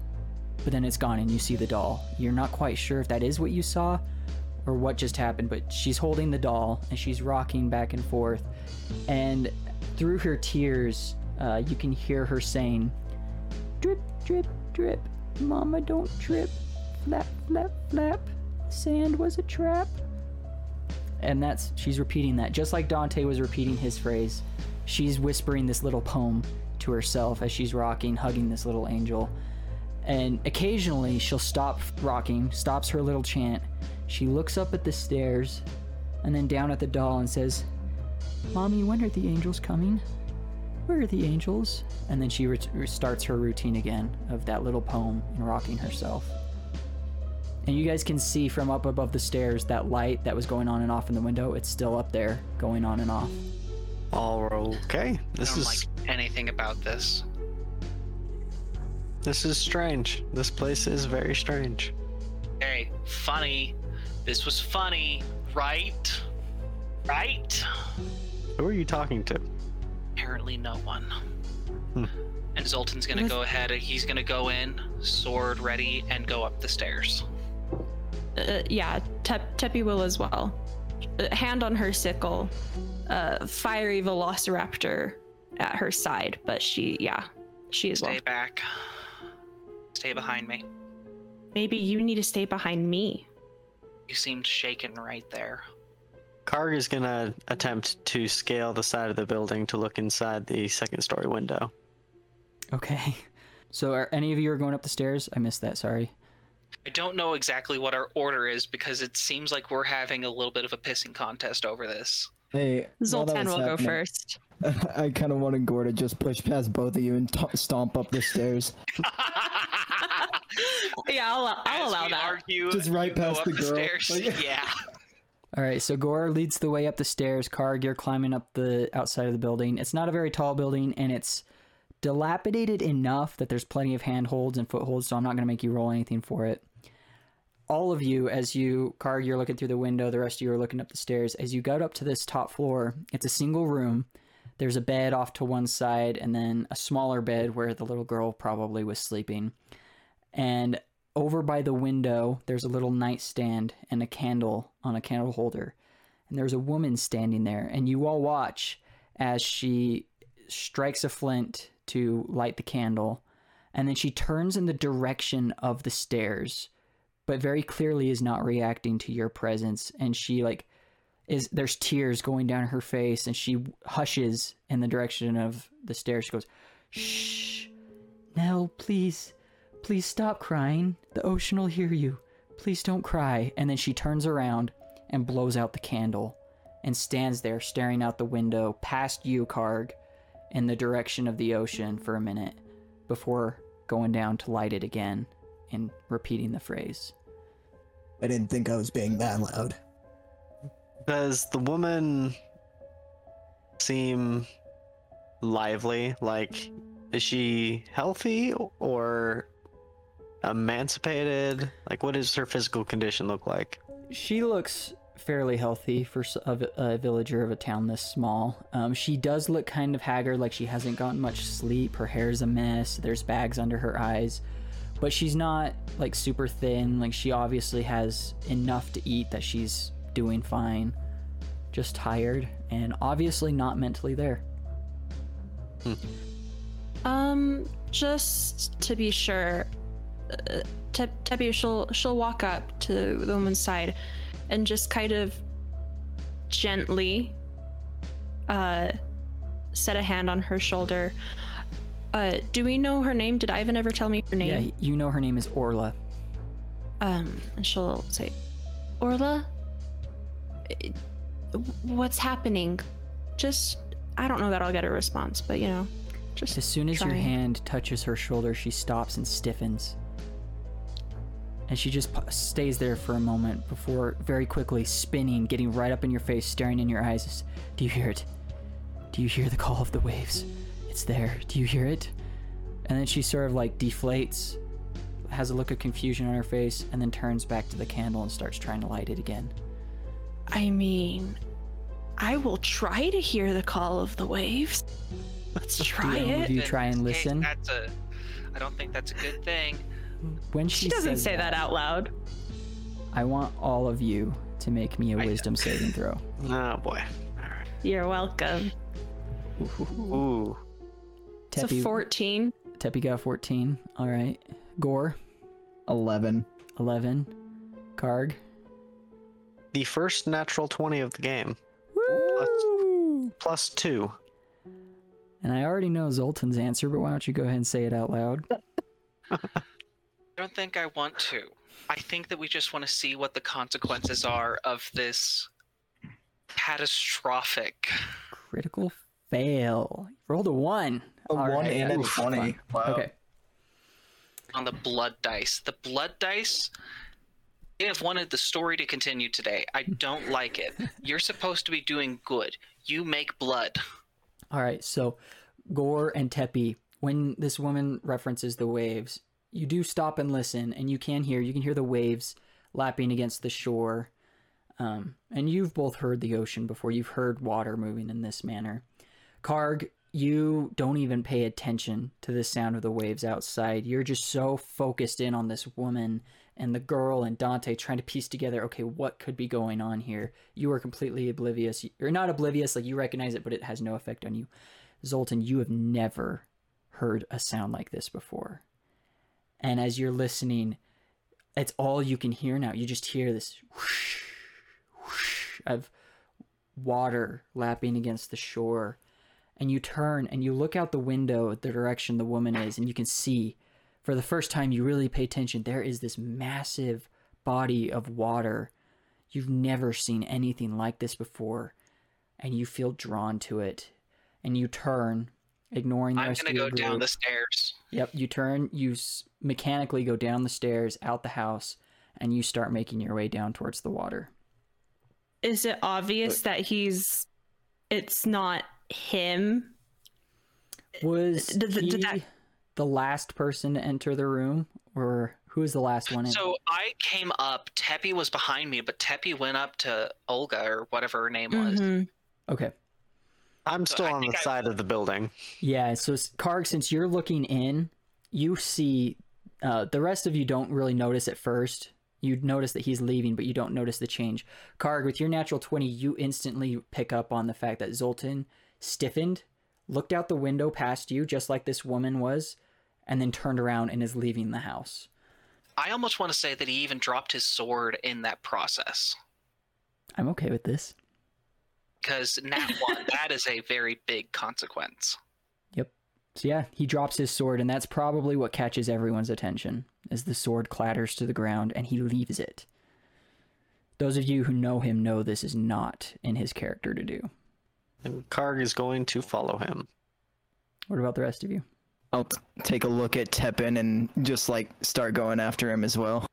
But then it's gone and you see the doll. You're not quite sure if that is what you saw or what just happened, but she's holding the doll and she's rocking back and forth. And through her tears, uh, you can hear her saying, Drip, drip, drip. Mama, don't trip. Flap, flap, flap. Sand was a trap. And that's, she's repeating that. Just like Dante was repeating his phrase, she's whispering this little poem to herself as she's rocking, hugging this little angel. And occasionally she'll stop rocking, stops her little chant. She looks up at the stairs and then down at the doll and says, Mommy, when are the angels coming? Where are the angels? And then she re- starts her routine again of that little poem and rocking herself. And you guys can see from up above the stairs that light that was going on and off in the window. It's still up there, going on and off. All okay. This I This don't is like anything about this. this is strange. This place is very strange. Hey, funny. This was funny, right? Right? Who are you talking to? Apparently, no one. Hmm. And Zoltan's gonna go ahead. He's gonna go in, sword ready, and go up the stairs. Uh, yeah, Tep- Tepi will as well. Uh, hand on her sickle, uh, fiery velociraptor at her side, but she, yeah, she as well. Stay back. Stay behind me. Maybe you need to stay behind me. You seemed shaken right there. Karg is gonna attempt to scale the side of the building to look inside the second story window. Okay. <laughs> So are any of you are going up the stairs? I missed that, sorry. I don't know exactly what our order is because it seems like we're having a little bit of a pissing contest over this. Hey, Zoltan will go first. <laughs> I kind of wanted Goar to just push past both of you and t- stomp up the stairs. <laughs> Yeah, I'll, I'll allow that. Argue, Just right past up the girl. stairs. Like- yeah. All right, so Goar leads the way up the stairs. Karg, you're climbing up the outside of the building. It's not a very tall building, and it's dilapidated enough that there's plenty of handholds and footholds, so I'm not going to make you roll anything for it. All of you, as you, Karg, you're looking through the window, the rest of you are looking up the stairs. As you go up to this top floor, it's a single room. There's a bed off to one side, and then a smaller bed where the little girl probably was sleeping. And over by the window, there's a little nightstand and a candle on a candle holder. And there's a woman standing there, and you all watch as she strikes a flint to light the candle, and then she turns in the direction of the stairs, but very clearly is not reacting to your presence. And she like is there's tears going down her face, and she hushes in the direction of the stairs. She goes, "Shh, Nell, please." Please stop crying. The ocean will hear you. Please don't cry. And then she turns around and blows out the candle and stands there staring out the window past you, Karg, in the direction of the ocean for a minute before going down to light it again and repeating the phrase. I didn't think I was being that loud. Does the woman seem lively? Like, is she healthy or emancipated? Like, what does her physical condition look like? She looks fairly healthy for a villager of a town this small. Um, she does look kind of haggard, like she hasn't gotten much sleep. Her hair's a mess. There's bags under her eyes, but she's not like super thin. Like she obviously has enough to eat that she's doing fine. Just tired and obviously not mentally there. Um, just to be sure, uh, Te- Tepi, she'll she'll walk up to the woman's side, and just kind of gently, uh, set a hand on her shoulder. Uh, do we know her name? Did Ivan ever tell me her name? Yeah, you know her name is Orla. Um, and she'll say, Orla, what's happening? Just, I don't know that I'll get a response, but you know, just As soon as your hand touches her shoulder, she stops and stiffens. And she just p- stays there for a moment before very quickly spinning, getting right up in your face, staring in your eyes. Do you hear it? Do you hear the call of the waves? It's there. Do you hear it? And then she sort of like deflates, has a look of confusion on her face, and then turns back to the candle and starts trying to light it again. I mean, I will try to hear the call of the waves. Let's try any of it. you try and this case, listen? That's a. I don't think that's a good thing. When she, She doesn't say that out loud. I want all of you to make me a I- wisdom saving throw. <laughs> Oh boy. You're welcome. Ooh. It's a 14. Tepi got 14. All right. Goar, 11. 11. Karg. The first natural 20 of the game. Plus two. And I already know Zoltan's answer, but why don't you go ahead and say it out loud? <laughs> I don't think I want to. I think that we just want to see what the consequences are of this catastrophic. Critical fail. Roll a one. A All one right, and a twenty. Wow. Okay. on the blood dice. The blood dice they have wanted the story to continue today. I don't like it. You're supposed to be doing good. You make blood. All right. So, Goar and Tepi, when this woman references the waves, you do stop and listen, and you can hear. You can hear the waves lapping against the shore. Um, and you've both heard the ocean before. You've heard water moving in this manner. Karg, you don't even pay attention to the sound of the waves outside. You're just so focused in on this woman and the girl and Dante trying to piece together, okay, what could be going on here? You are completely oblivious. You're not oblivious, like you recognize it, but it has no effect on you. Zoltan, you have never heard a sound like this before. And as you're listening, it's all you can hear now. You just hear this whoosh, whoosh of water lapping against the shore. And you turn and you look out the window at the direction the woman is, and you can see for the first time you really pay attention, there is this massive body of water. You've never seen anything like this before, and you feel drawn to it. And you turn, ignoring the I'm gonna of your go down the stairs. Yep, you turn, you s- mechanically go down the stairs, out the house, and you start making your way down towards the water. Is it obvious that he's. It's not him? Was Did- did- he did that- the last person to enter the room, or who was the last one in? So I came up. Tepi was behind me, but Tepi went up to Olga or whatever her name was. Mhm. okay, I'm still I on the I- side of the building. yeah. So Karg, since you're looking in, you see uh, the rest of you don't really notice at first. You notice that he's leaving, but you don't notice the change. Karg, with your natural twenty, you instantly pick up on the fact that Zoltan stiffened, looked out the window past you, just like this woman was, and then turned around and is leaving the house. I almost want to say that he even dropped his sword in that process. I'm okay with this. Because nat one, <laughs> that is a very big consequence. Yep. So yeah, he drops his sword, and that's probably what catches everyone's attention as the sword clatters to the ground and he leaves it. Those of you who know him know this is not in his character to do. And Karg is going to follow him. What about the rest of you? I'll t- take a look at Tepin and just like start going after him as well.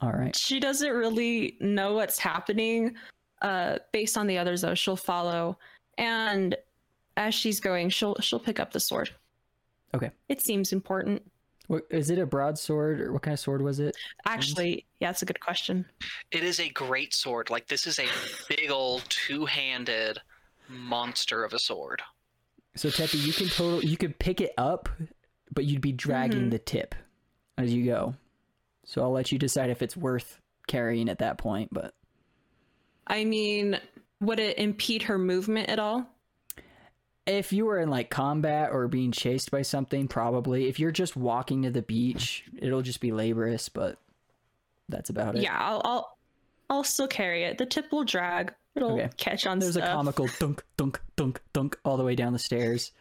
All right. She doesn't really know what's happening. Uh, based on the others, though, she'll follow. And as she's going, she'll she'll pick up the sword. Okay. It seems important. What is it? A broadsword, or what kind of sword was it? Actually, yeah, it's a good question. It is a great sword. Like this is a big old two-handed monster of a sword. So Tepi, you can total, you could pick it up, but you'd be dragging Mhm. the tip as you go. So I'll let you decide if it's worth carrying at that point. But I mean, would it impede her movement at all? if you were in like combat or being chased by something, probably. If you're just walking to the beach, it'll just be laborious. But that's about it. Yeah, I'll, I'll I'll still carry it. The tip will drag. It'll Okay. catch on There's a comical dunk, dunk, dunk, dunk all the way down the stairs.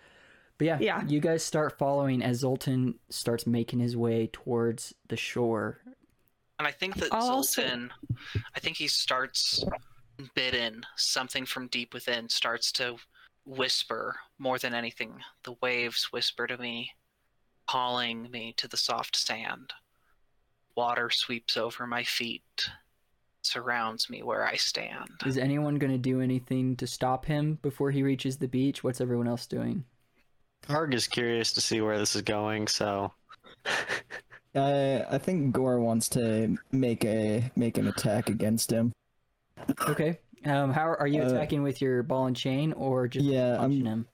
But yeah, Yeah. you guys start following as Zoltan starts making his way towards the shore. And I think that I'll also- Zoltan, I think he starts bidden. Something from deep within starts to whisper more than anything. The waves whisper to me, calling me to the soft sand. Water sweeps over my feet, surrounds me where I stand. Is anyone going to do anything to stop him before he reaches the beach? What's everyone else doing? Karg is curious to see where this is going, so <laughs> Uh, I think Goar wants to make a make an attack against him. Okay. Um, how are you Uh, attacking with your ball and chain or just Yeah, punching I'm- him?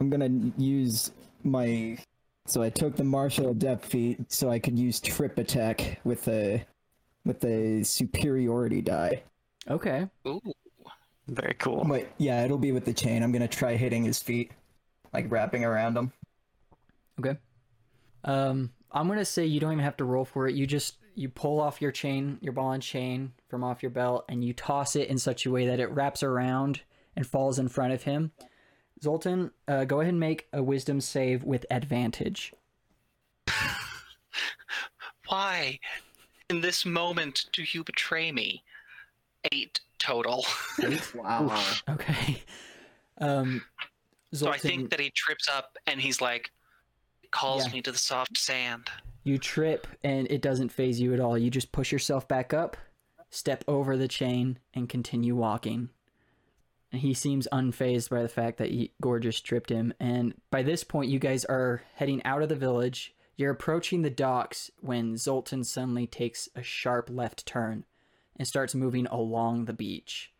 I'm gonna use my. So I took the martial adept feat, so I could use trip attack with a with a superiority die. Okay. Ooh, very cool. But yeah, it'll be with the chain. I'm gonna try hitting his feet, like wrapping around him. Okay. Um, I'm gonna say you don't even have to roll for it. You just you pull off your chain, your ball and chain from off your belt, and you toss it in such a way that it wraps around and falls in front of him. Zoltan, uh, go ahead and make a wisdom save with advantage. <laughs> why? In this moment do you betray me? Eight total. <laughs> Wow. Okay. Um, So I think that he trips up and he's like, calls Yeah. me to the soft sand. You trip and it doesn't faze you at all. You just push yourself back up, step over the chain, and continue walking. And he seems unfazed by the fact that Gorgeous tripped him. And by this point, you guys are heading out of the village. You're approaching the docks when Zoltan suddenly takes a sharp left turn and starts moving along the beach.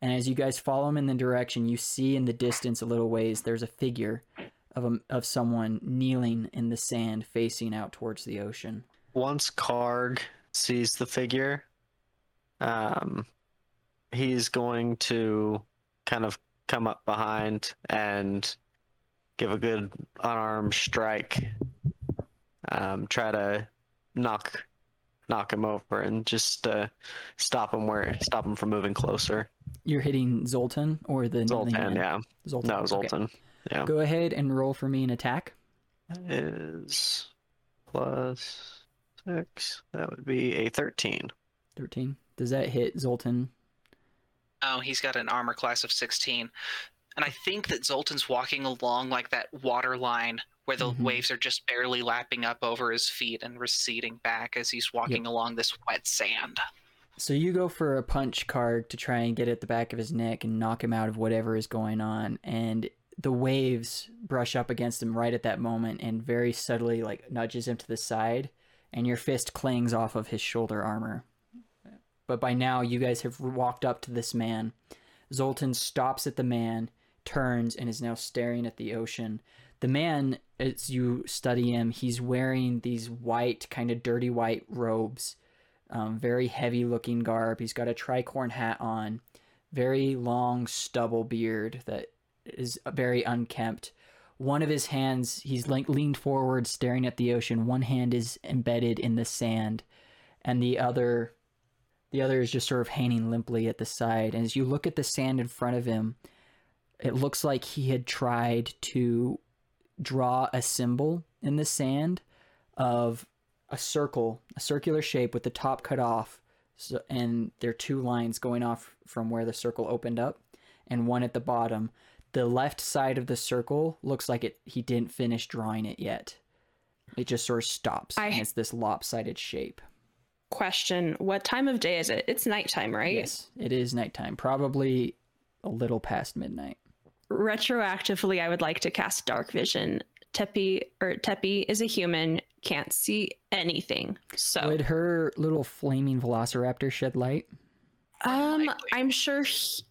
And as you guys follow him in the direction, you see in the distance a little ways there's a figure of a, of someone kneeling in the sand facing out towards the ocean. Once Karg sees the figure, um, he's going to kind of come up behind and give a good unarmed strike. Um, try to knock knock him over and just uh, stop him where stop him from moving closer. You're hitting Zoltan or the Zoltan, yeah, Zoltan. no okay. Zoltan. Yeah, Go ahead and roll for me an attack. is plus six. That would be a thirteen. 13. Does that hit Zoltan? Oh, he's got an armor class of 16. And I think that Zoltan's walking along like that water line where the Mhm. waves are just barely lapping up over his feet and receding back as he's walking along this wet sand. So you go for a punch card to try and get at the back of his neck and knock him out of whatever is going on. And the waves brush up against him right at that moment and very subtly like nudges him to the side. And your fist clangs off of his shoulder armor. But by now, you guys have walked up to this man. Zoltan stops at the man, turns, and is now staring at the ocean. The man, as you study him, he's wearing these white, kind of dirty white robes, um, very heavy looking garb. He's got a tricorn hat on, very long stubble beard that is very unkempt. One of his hands, he's like leaned forward, staring at the ocean. One hand is embedded in the sand, and the other the other is just sort of hanging limply at the side. And as you look at the sand in front of him, it looks like he had tried to draw a symbol in the sand of a circle, a circular shape with the top cut off, so, and there are two lines going off from where the circle opened up, and one at the bottom. The left side of the circle looks like it he didn't finish drawing it yet. It just sort of stops, I- and it's this lopsided shape. Question What time of day is it? It's nighttime, right? Yes, it is nighttime, probably a little past midnight. Retroactively, I would like to cast Dark Vision. Tepi or Tepi is a human, can't see anything. So Would her little flaming velociraptor shed light? Um, I'm sure he,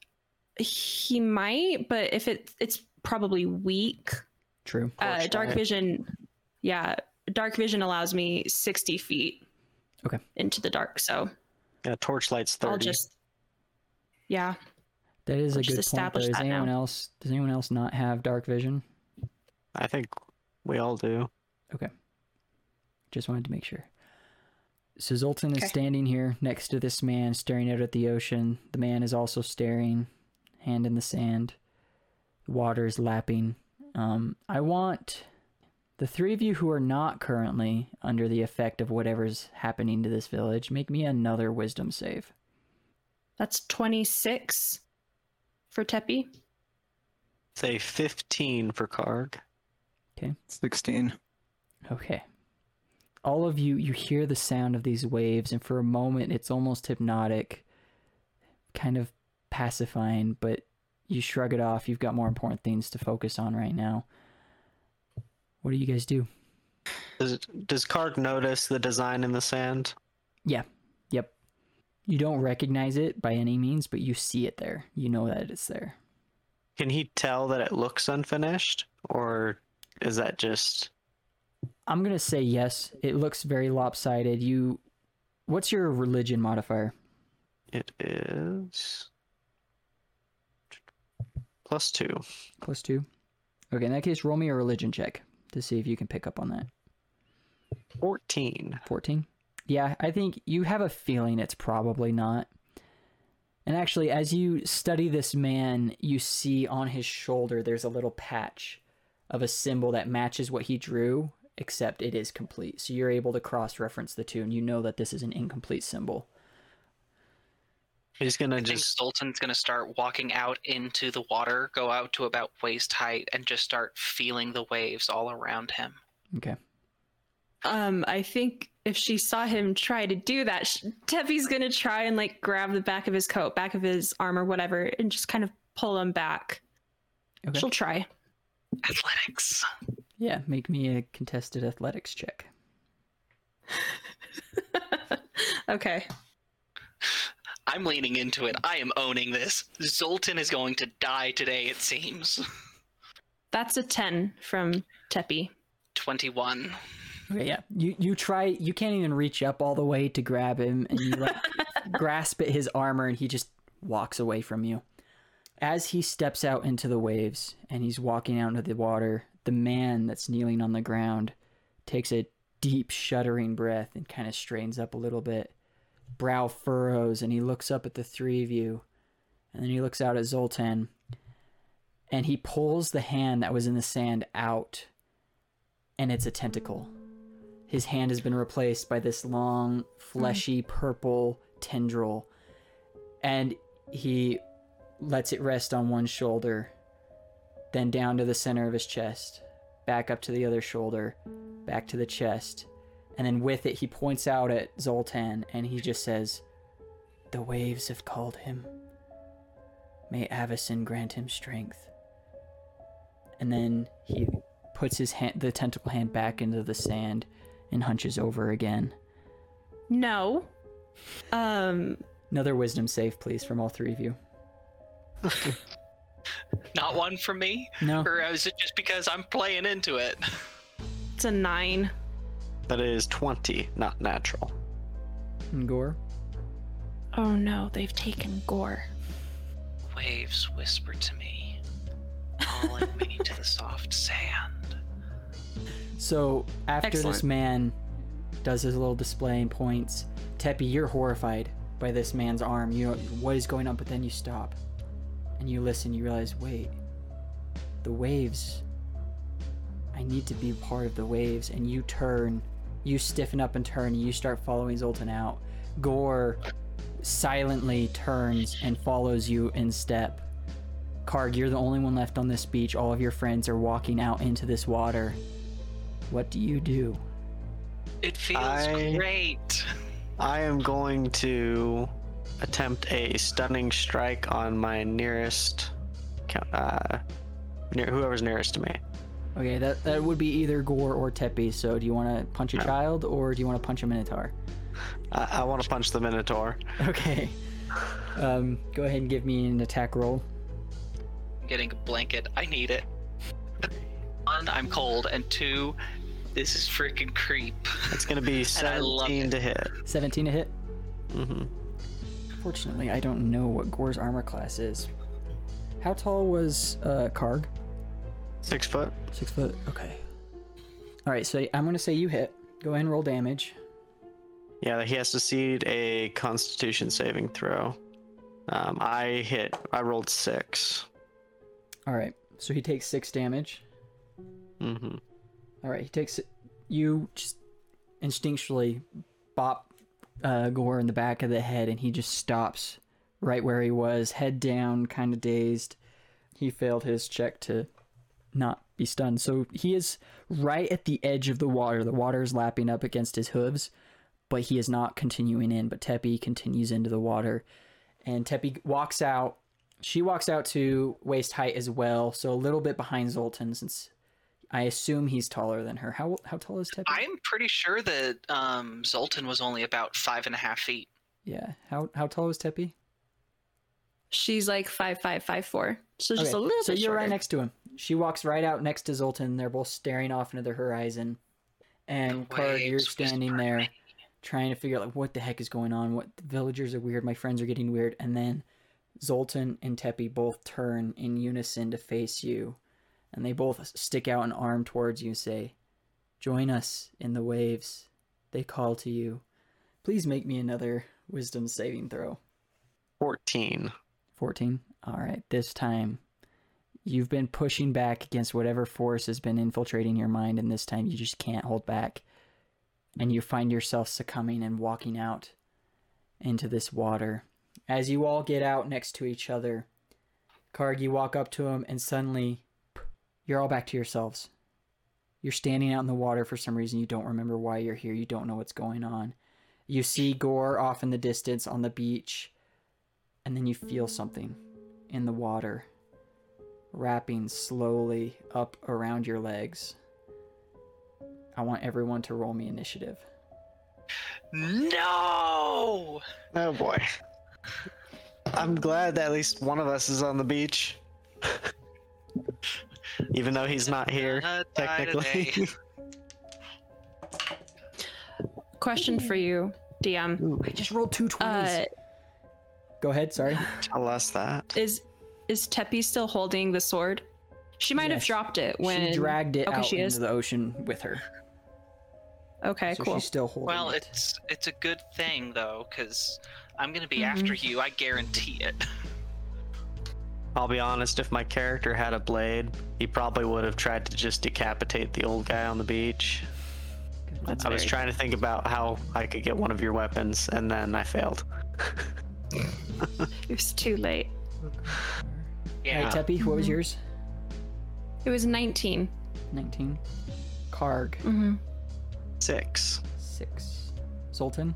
he might, but if it it's probably weak. True. Uh, dark Torchlight. vision, yeah, dark vision allows me 60 feet. Okay. Into the dark, so Yeah, torchlight's 30 I'll just, yeah, That is a Let's good just point. Does that anyone now. else? Does anyone else not have dark vision? I think we all do. Okay. Just wanted to make sure. So Zoltan is standing here next to this man, staring out at the ocean. The man is also staring, hand in the sand. The water is lapping. Um, I want The three of you who are not currently under the effect of whatever's happening to this village, make me another wisdom save. That's 26 for Tepi. Say 15 for Karg. Okay. 16. Okay. All of you, you hear the sound of these waves, and for a moment it's almost hypnotic, kind of pacifying, but you shrug it off. You've got more important things to focus on right now. What do you guys do? Does, does Karg notice the design in the sand? Yeah. Yep. You don't recognize it by any means, but you see it there. You know that it's there. Can he tell that it looks unfinished? Or is that just. I'm going to say yes. It looks very lopsided. You What's your religion modifier? It is. Plus two. Plus 2. Okay, in that case roll me a religion check to see if you can pick up on that. 14. 14 yeah i think you have a feeling it's probably not and actually as you study this man you see on his shoulder there's a little patch of a symbol that matches what he drew except it is complete so you're able to cross reference the two and you know that this is an incomplete symbol He's gonna I think just. Zoltan's gonna start walking out into the water, go out to about waist height, and just start feeling the waves all around him. okay Um, I think if she saw him try to do that, sh- Tepi's gonna try and like grab the back of his coat, back of his armor, whatever, and just kind of pull him back. Okay. She'll try. Athletics. yeah make me a contested athletics check <laughs> okay. I'm leaning into it. I am owning this. Zoltan is going to die today, it seems. That's a 10 from Tepi. 21. Okay, yeah. You you try you can't even reach up all the way to grab him and you like <laughs> grasp at his armor and he just walks away from you. As he steps out into the waves and he's walking out into the water, the man that's kneeling on the ground takes a deep shuddering breath and kind of strains up a little bit. Brow furrows and he looks up at the three of you. And then he looks out at Zoltan and he pulls the hand that was in the sand out and it's a tentacle. His hand has been replaced by this long, fleshy, hmm. purple tendril. And he lets it rest on one shoulder, then down to the center of his chest, back up to the other shoulder, back to the chest. And then with it, he points out at Zoltan and he just says, The waves have called him. May Avacyn grant him strength. And then he puts his hand, the tentacle hand back into the sand and hunches over again. No. Um, Another wisdom save, please, from all three of you. <laughs> Not one from me? No. Or is it just because I'm playing into it? it's a 9. That is 20, not natural. And Goar. Oh no, they've taken Goar. Waves whisper to me, calling me to the soft sand. So after this man does his little display and points, Tepi, you're horrified by this man's arm. You know what is going on, but then you stop and you listen. You realize, wait, the waves. I need to be part of the waves. And you turn, you stiffen up and turn, and you start following Zoltan out. Goar silently turns and follows you in step. Karg, you're the only one left on this beach. All of your friends are walking out into this water. What do you do? It feels I- great. I am going to attempt a stunning strike on my nearest. Uh, near, whoever's nearest to me. Okay, that that would be either Goar or Tepi. So do you want to punch a child or do you want to punch a Minotaur? I, I want to punch the Minotaur. Okay. Um, go ahead and give me an attack roll. I'm Getting a blanket, I need it. One, I'm cold, and two, this is freaking creep. It's going to be <laughs> 17 to hit. 17 to hit. Mm hmm Fortunately, I don't know what Goar's armor class is. How tall was uh, Karg? Six foot. Six foot. Okay. All right, so I'm gonna say you hit. Go ahead and roll damage. Yeah, he has to seed a Constitution saving throw. Um, I hit. I rolled six. All right, so he takes six damage. hmm All right, he takes it. You just instinctually bop uh, Goar in the back of the head, and he just stops right where he was, head down, kind of dazed. He failed his check to not be stunned. So he is right at the edge of the water. The water is lapping up against his hooves, but he is not continuing in. But Tepi continues into the water, and Tepi walks out. She walks out to waist height as well, so a little bit behind Zoltan, since I assume he's taller than her. How how tall is Tepi? I'm pretty sure that um, Zoltan was only about five and a half feet. Yeah. How how tall is Tepi? She's like five five five four, so just Okay, a little so bit you're right next to him. She walks right out next to Zoltan. They're both staring off into the horizon. And The Karg, you're standing there me. trying to figure out like what the heck is going on. What the villagers are weird. My friends are getting weird. And then Zoltan and Tepi both turn in unison to face you, and they both stick out an arm towards you and say, "Join us in the waves." They call to you. Please make me another wisdom saving throw. 14. 14. All right. This time you've been pushing back against whatever force has been infiltrating your mind, and this time you just can't hold back. And you find yourself succumbing and walking out into this water. As you all get out next to each other, Karg, you walk up to him, and suddenly you're all back to yourselves. You're standing out in the water for some reason. You don't remember why you're here. You don't know what's going on. You see Goar off in the distance on the beach and then you feel something in the water wrapping slowly up around your legs. I want everyone to roll me initiative. No! Oh boy. I'm glad that at least one of us is on the beach. <laughs> Even though he's not here, Gonna technically. Question for you, DM. I just rolled two 20s. Uh, Go ahead, sorry. Tell us that. is is Tepi still holding the sword? She might have dropped it when she dragged it Okay, out she into is. the ocean with her. Okay, so cool. she's still holding Well, it. it's it's a good thing though, because I'm gonna be Mm-hmm. after you. I guarantee it. <laughs> I'll be honest, if my character had a blade, he probably would have tried to just decapitate the old guy on the beach. That's I was trying to think about how I could get one of your weapons, and then I failed. <laughs> It was too late. Yeah. Hey, Tepi, what was yours? It was 19. 19. Karg, Mm-hmm. Six. 6. Zoltan?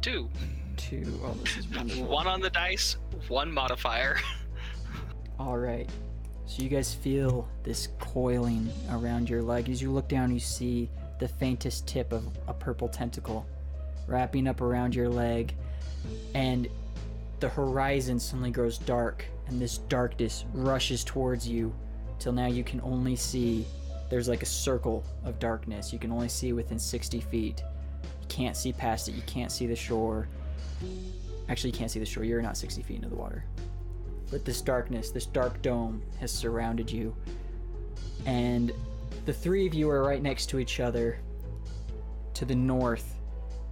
Two. 2. Oh, this is wonderful. <laughs> One on the dice, one modifier. <laughs> All right. So you guys feel this coiling around your leg. As you look down, you see the faintest tip of a purple tentacle wrapping up around your leg, and the horizon suddenly grows dark, and this darkness rushes towards you till now you can only see there's like a circle of darkness. You can only see within 60 feet. You can't see past it. You can't see the shore. Actually, you can't see the shore. You're not 60 feet into the water. But this darkness, this dark dome has surrounded you. And the three of you are right next to each other. To the north,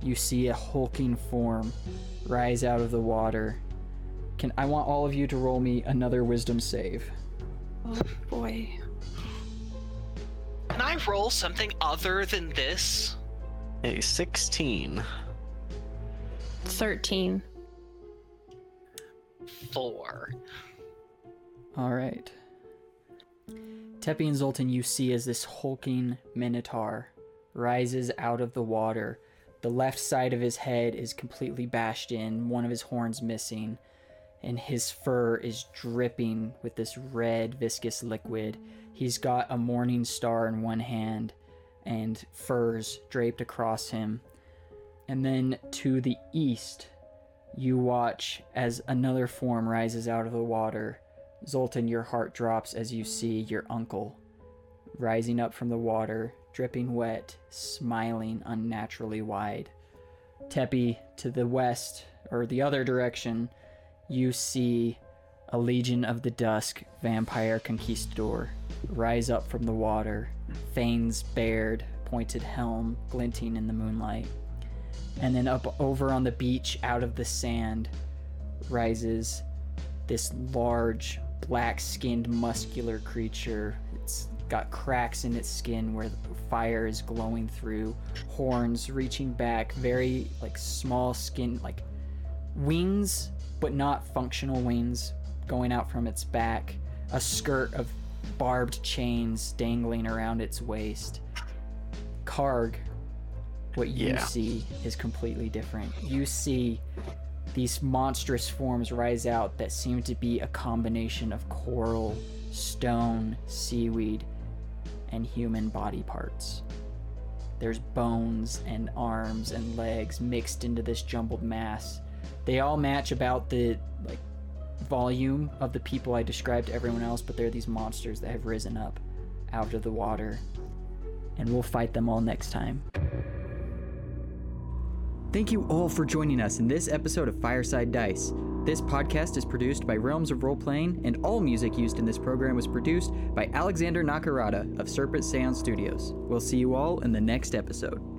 you see a hulking form rise out of the water. Can I want all of you to roll me another wisdom save? Oh boy. Can I roll something other than this? A 16. 13. Four. All right. Tepi and Zoltan, you see as this hulking minotaur rises out of the water. The left side of his head is completely bashed in, one of his horns missing, and his fur is dripping with this red, viscous liquid. He's got a morning star in one hand and furs draped across him. And then to the east, you watch as another form rises out of the water. Zoltan, your heart drops as you see your uncle rising up from the water, dripping wet, smiling unnaturally wide. Tepi, to the west, or the other direction, you see a Legion of the Dusk vampire conquistador rise up from the water, fangs bared, pointed helm glinting in the moonlight. And then up over on the beach, out of the sand, rises this large, black skinned, muscular creature. Its got cracks in its skin where fire is glowing through, horns reaching back, very like small skin, like wings, but not functional wings going out from its back, a skirt of barbed chains dangling around its waist. Karg, what you Yeah. see is completely different. You see these monstrous forms rise out that seem to be a combination of coral, stone, seaweed, and human body parts. There's bones and arms and legs mixed into this jumbled mass. They all match about the like volume of the people I described to everyone else, but they're these monsters that have risen up out of the water. And we'll fight them all next time. Thank you all for joining us in this episode of Fireside Dice. This podcast is produced by Realms of Roleplaying, and all music used in this program was produced by Alexander Nakarada of Serpent Sound Studios. We'll see you all in the next episode.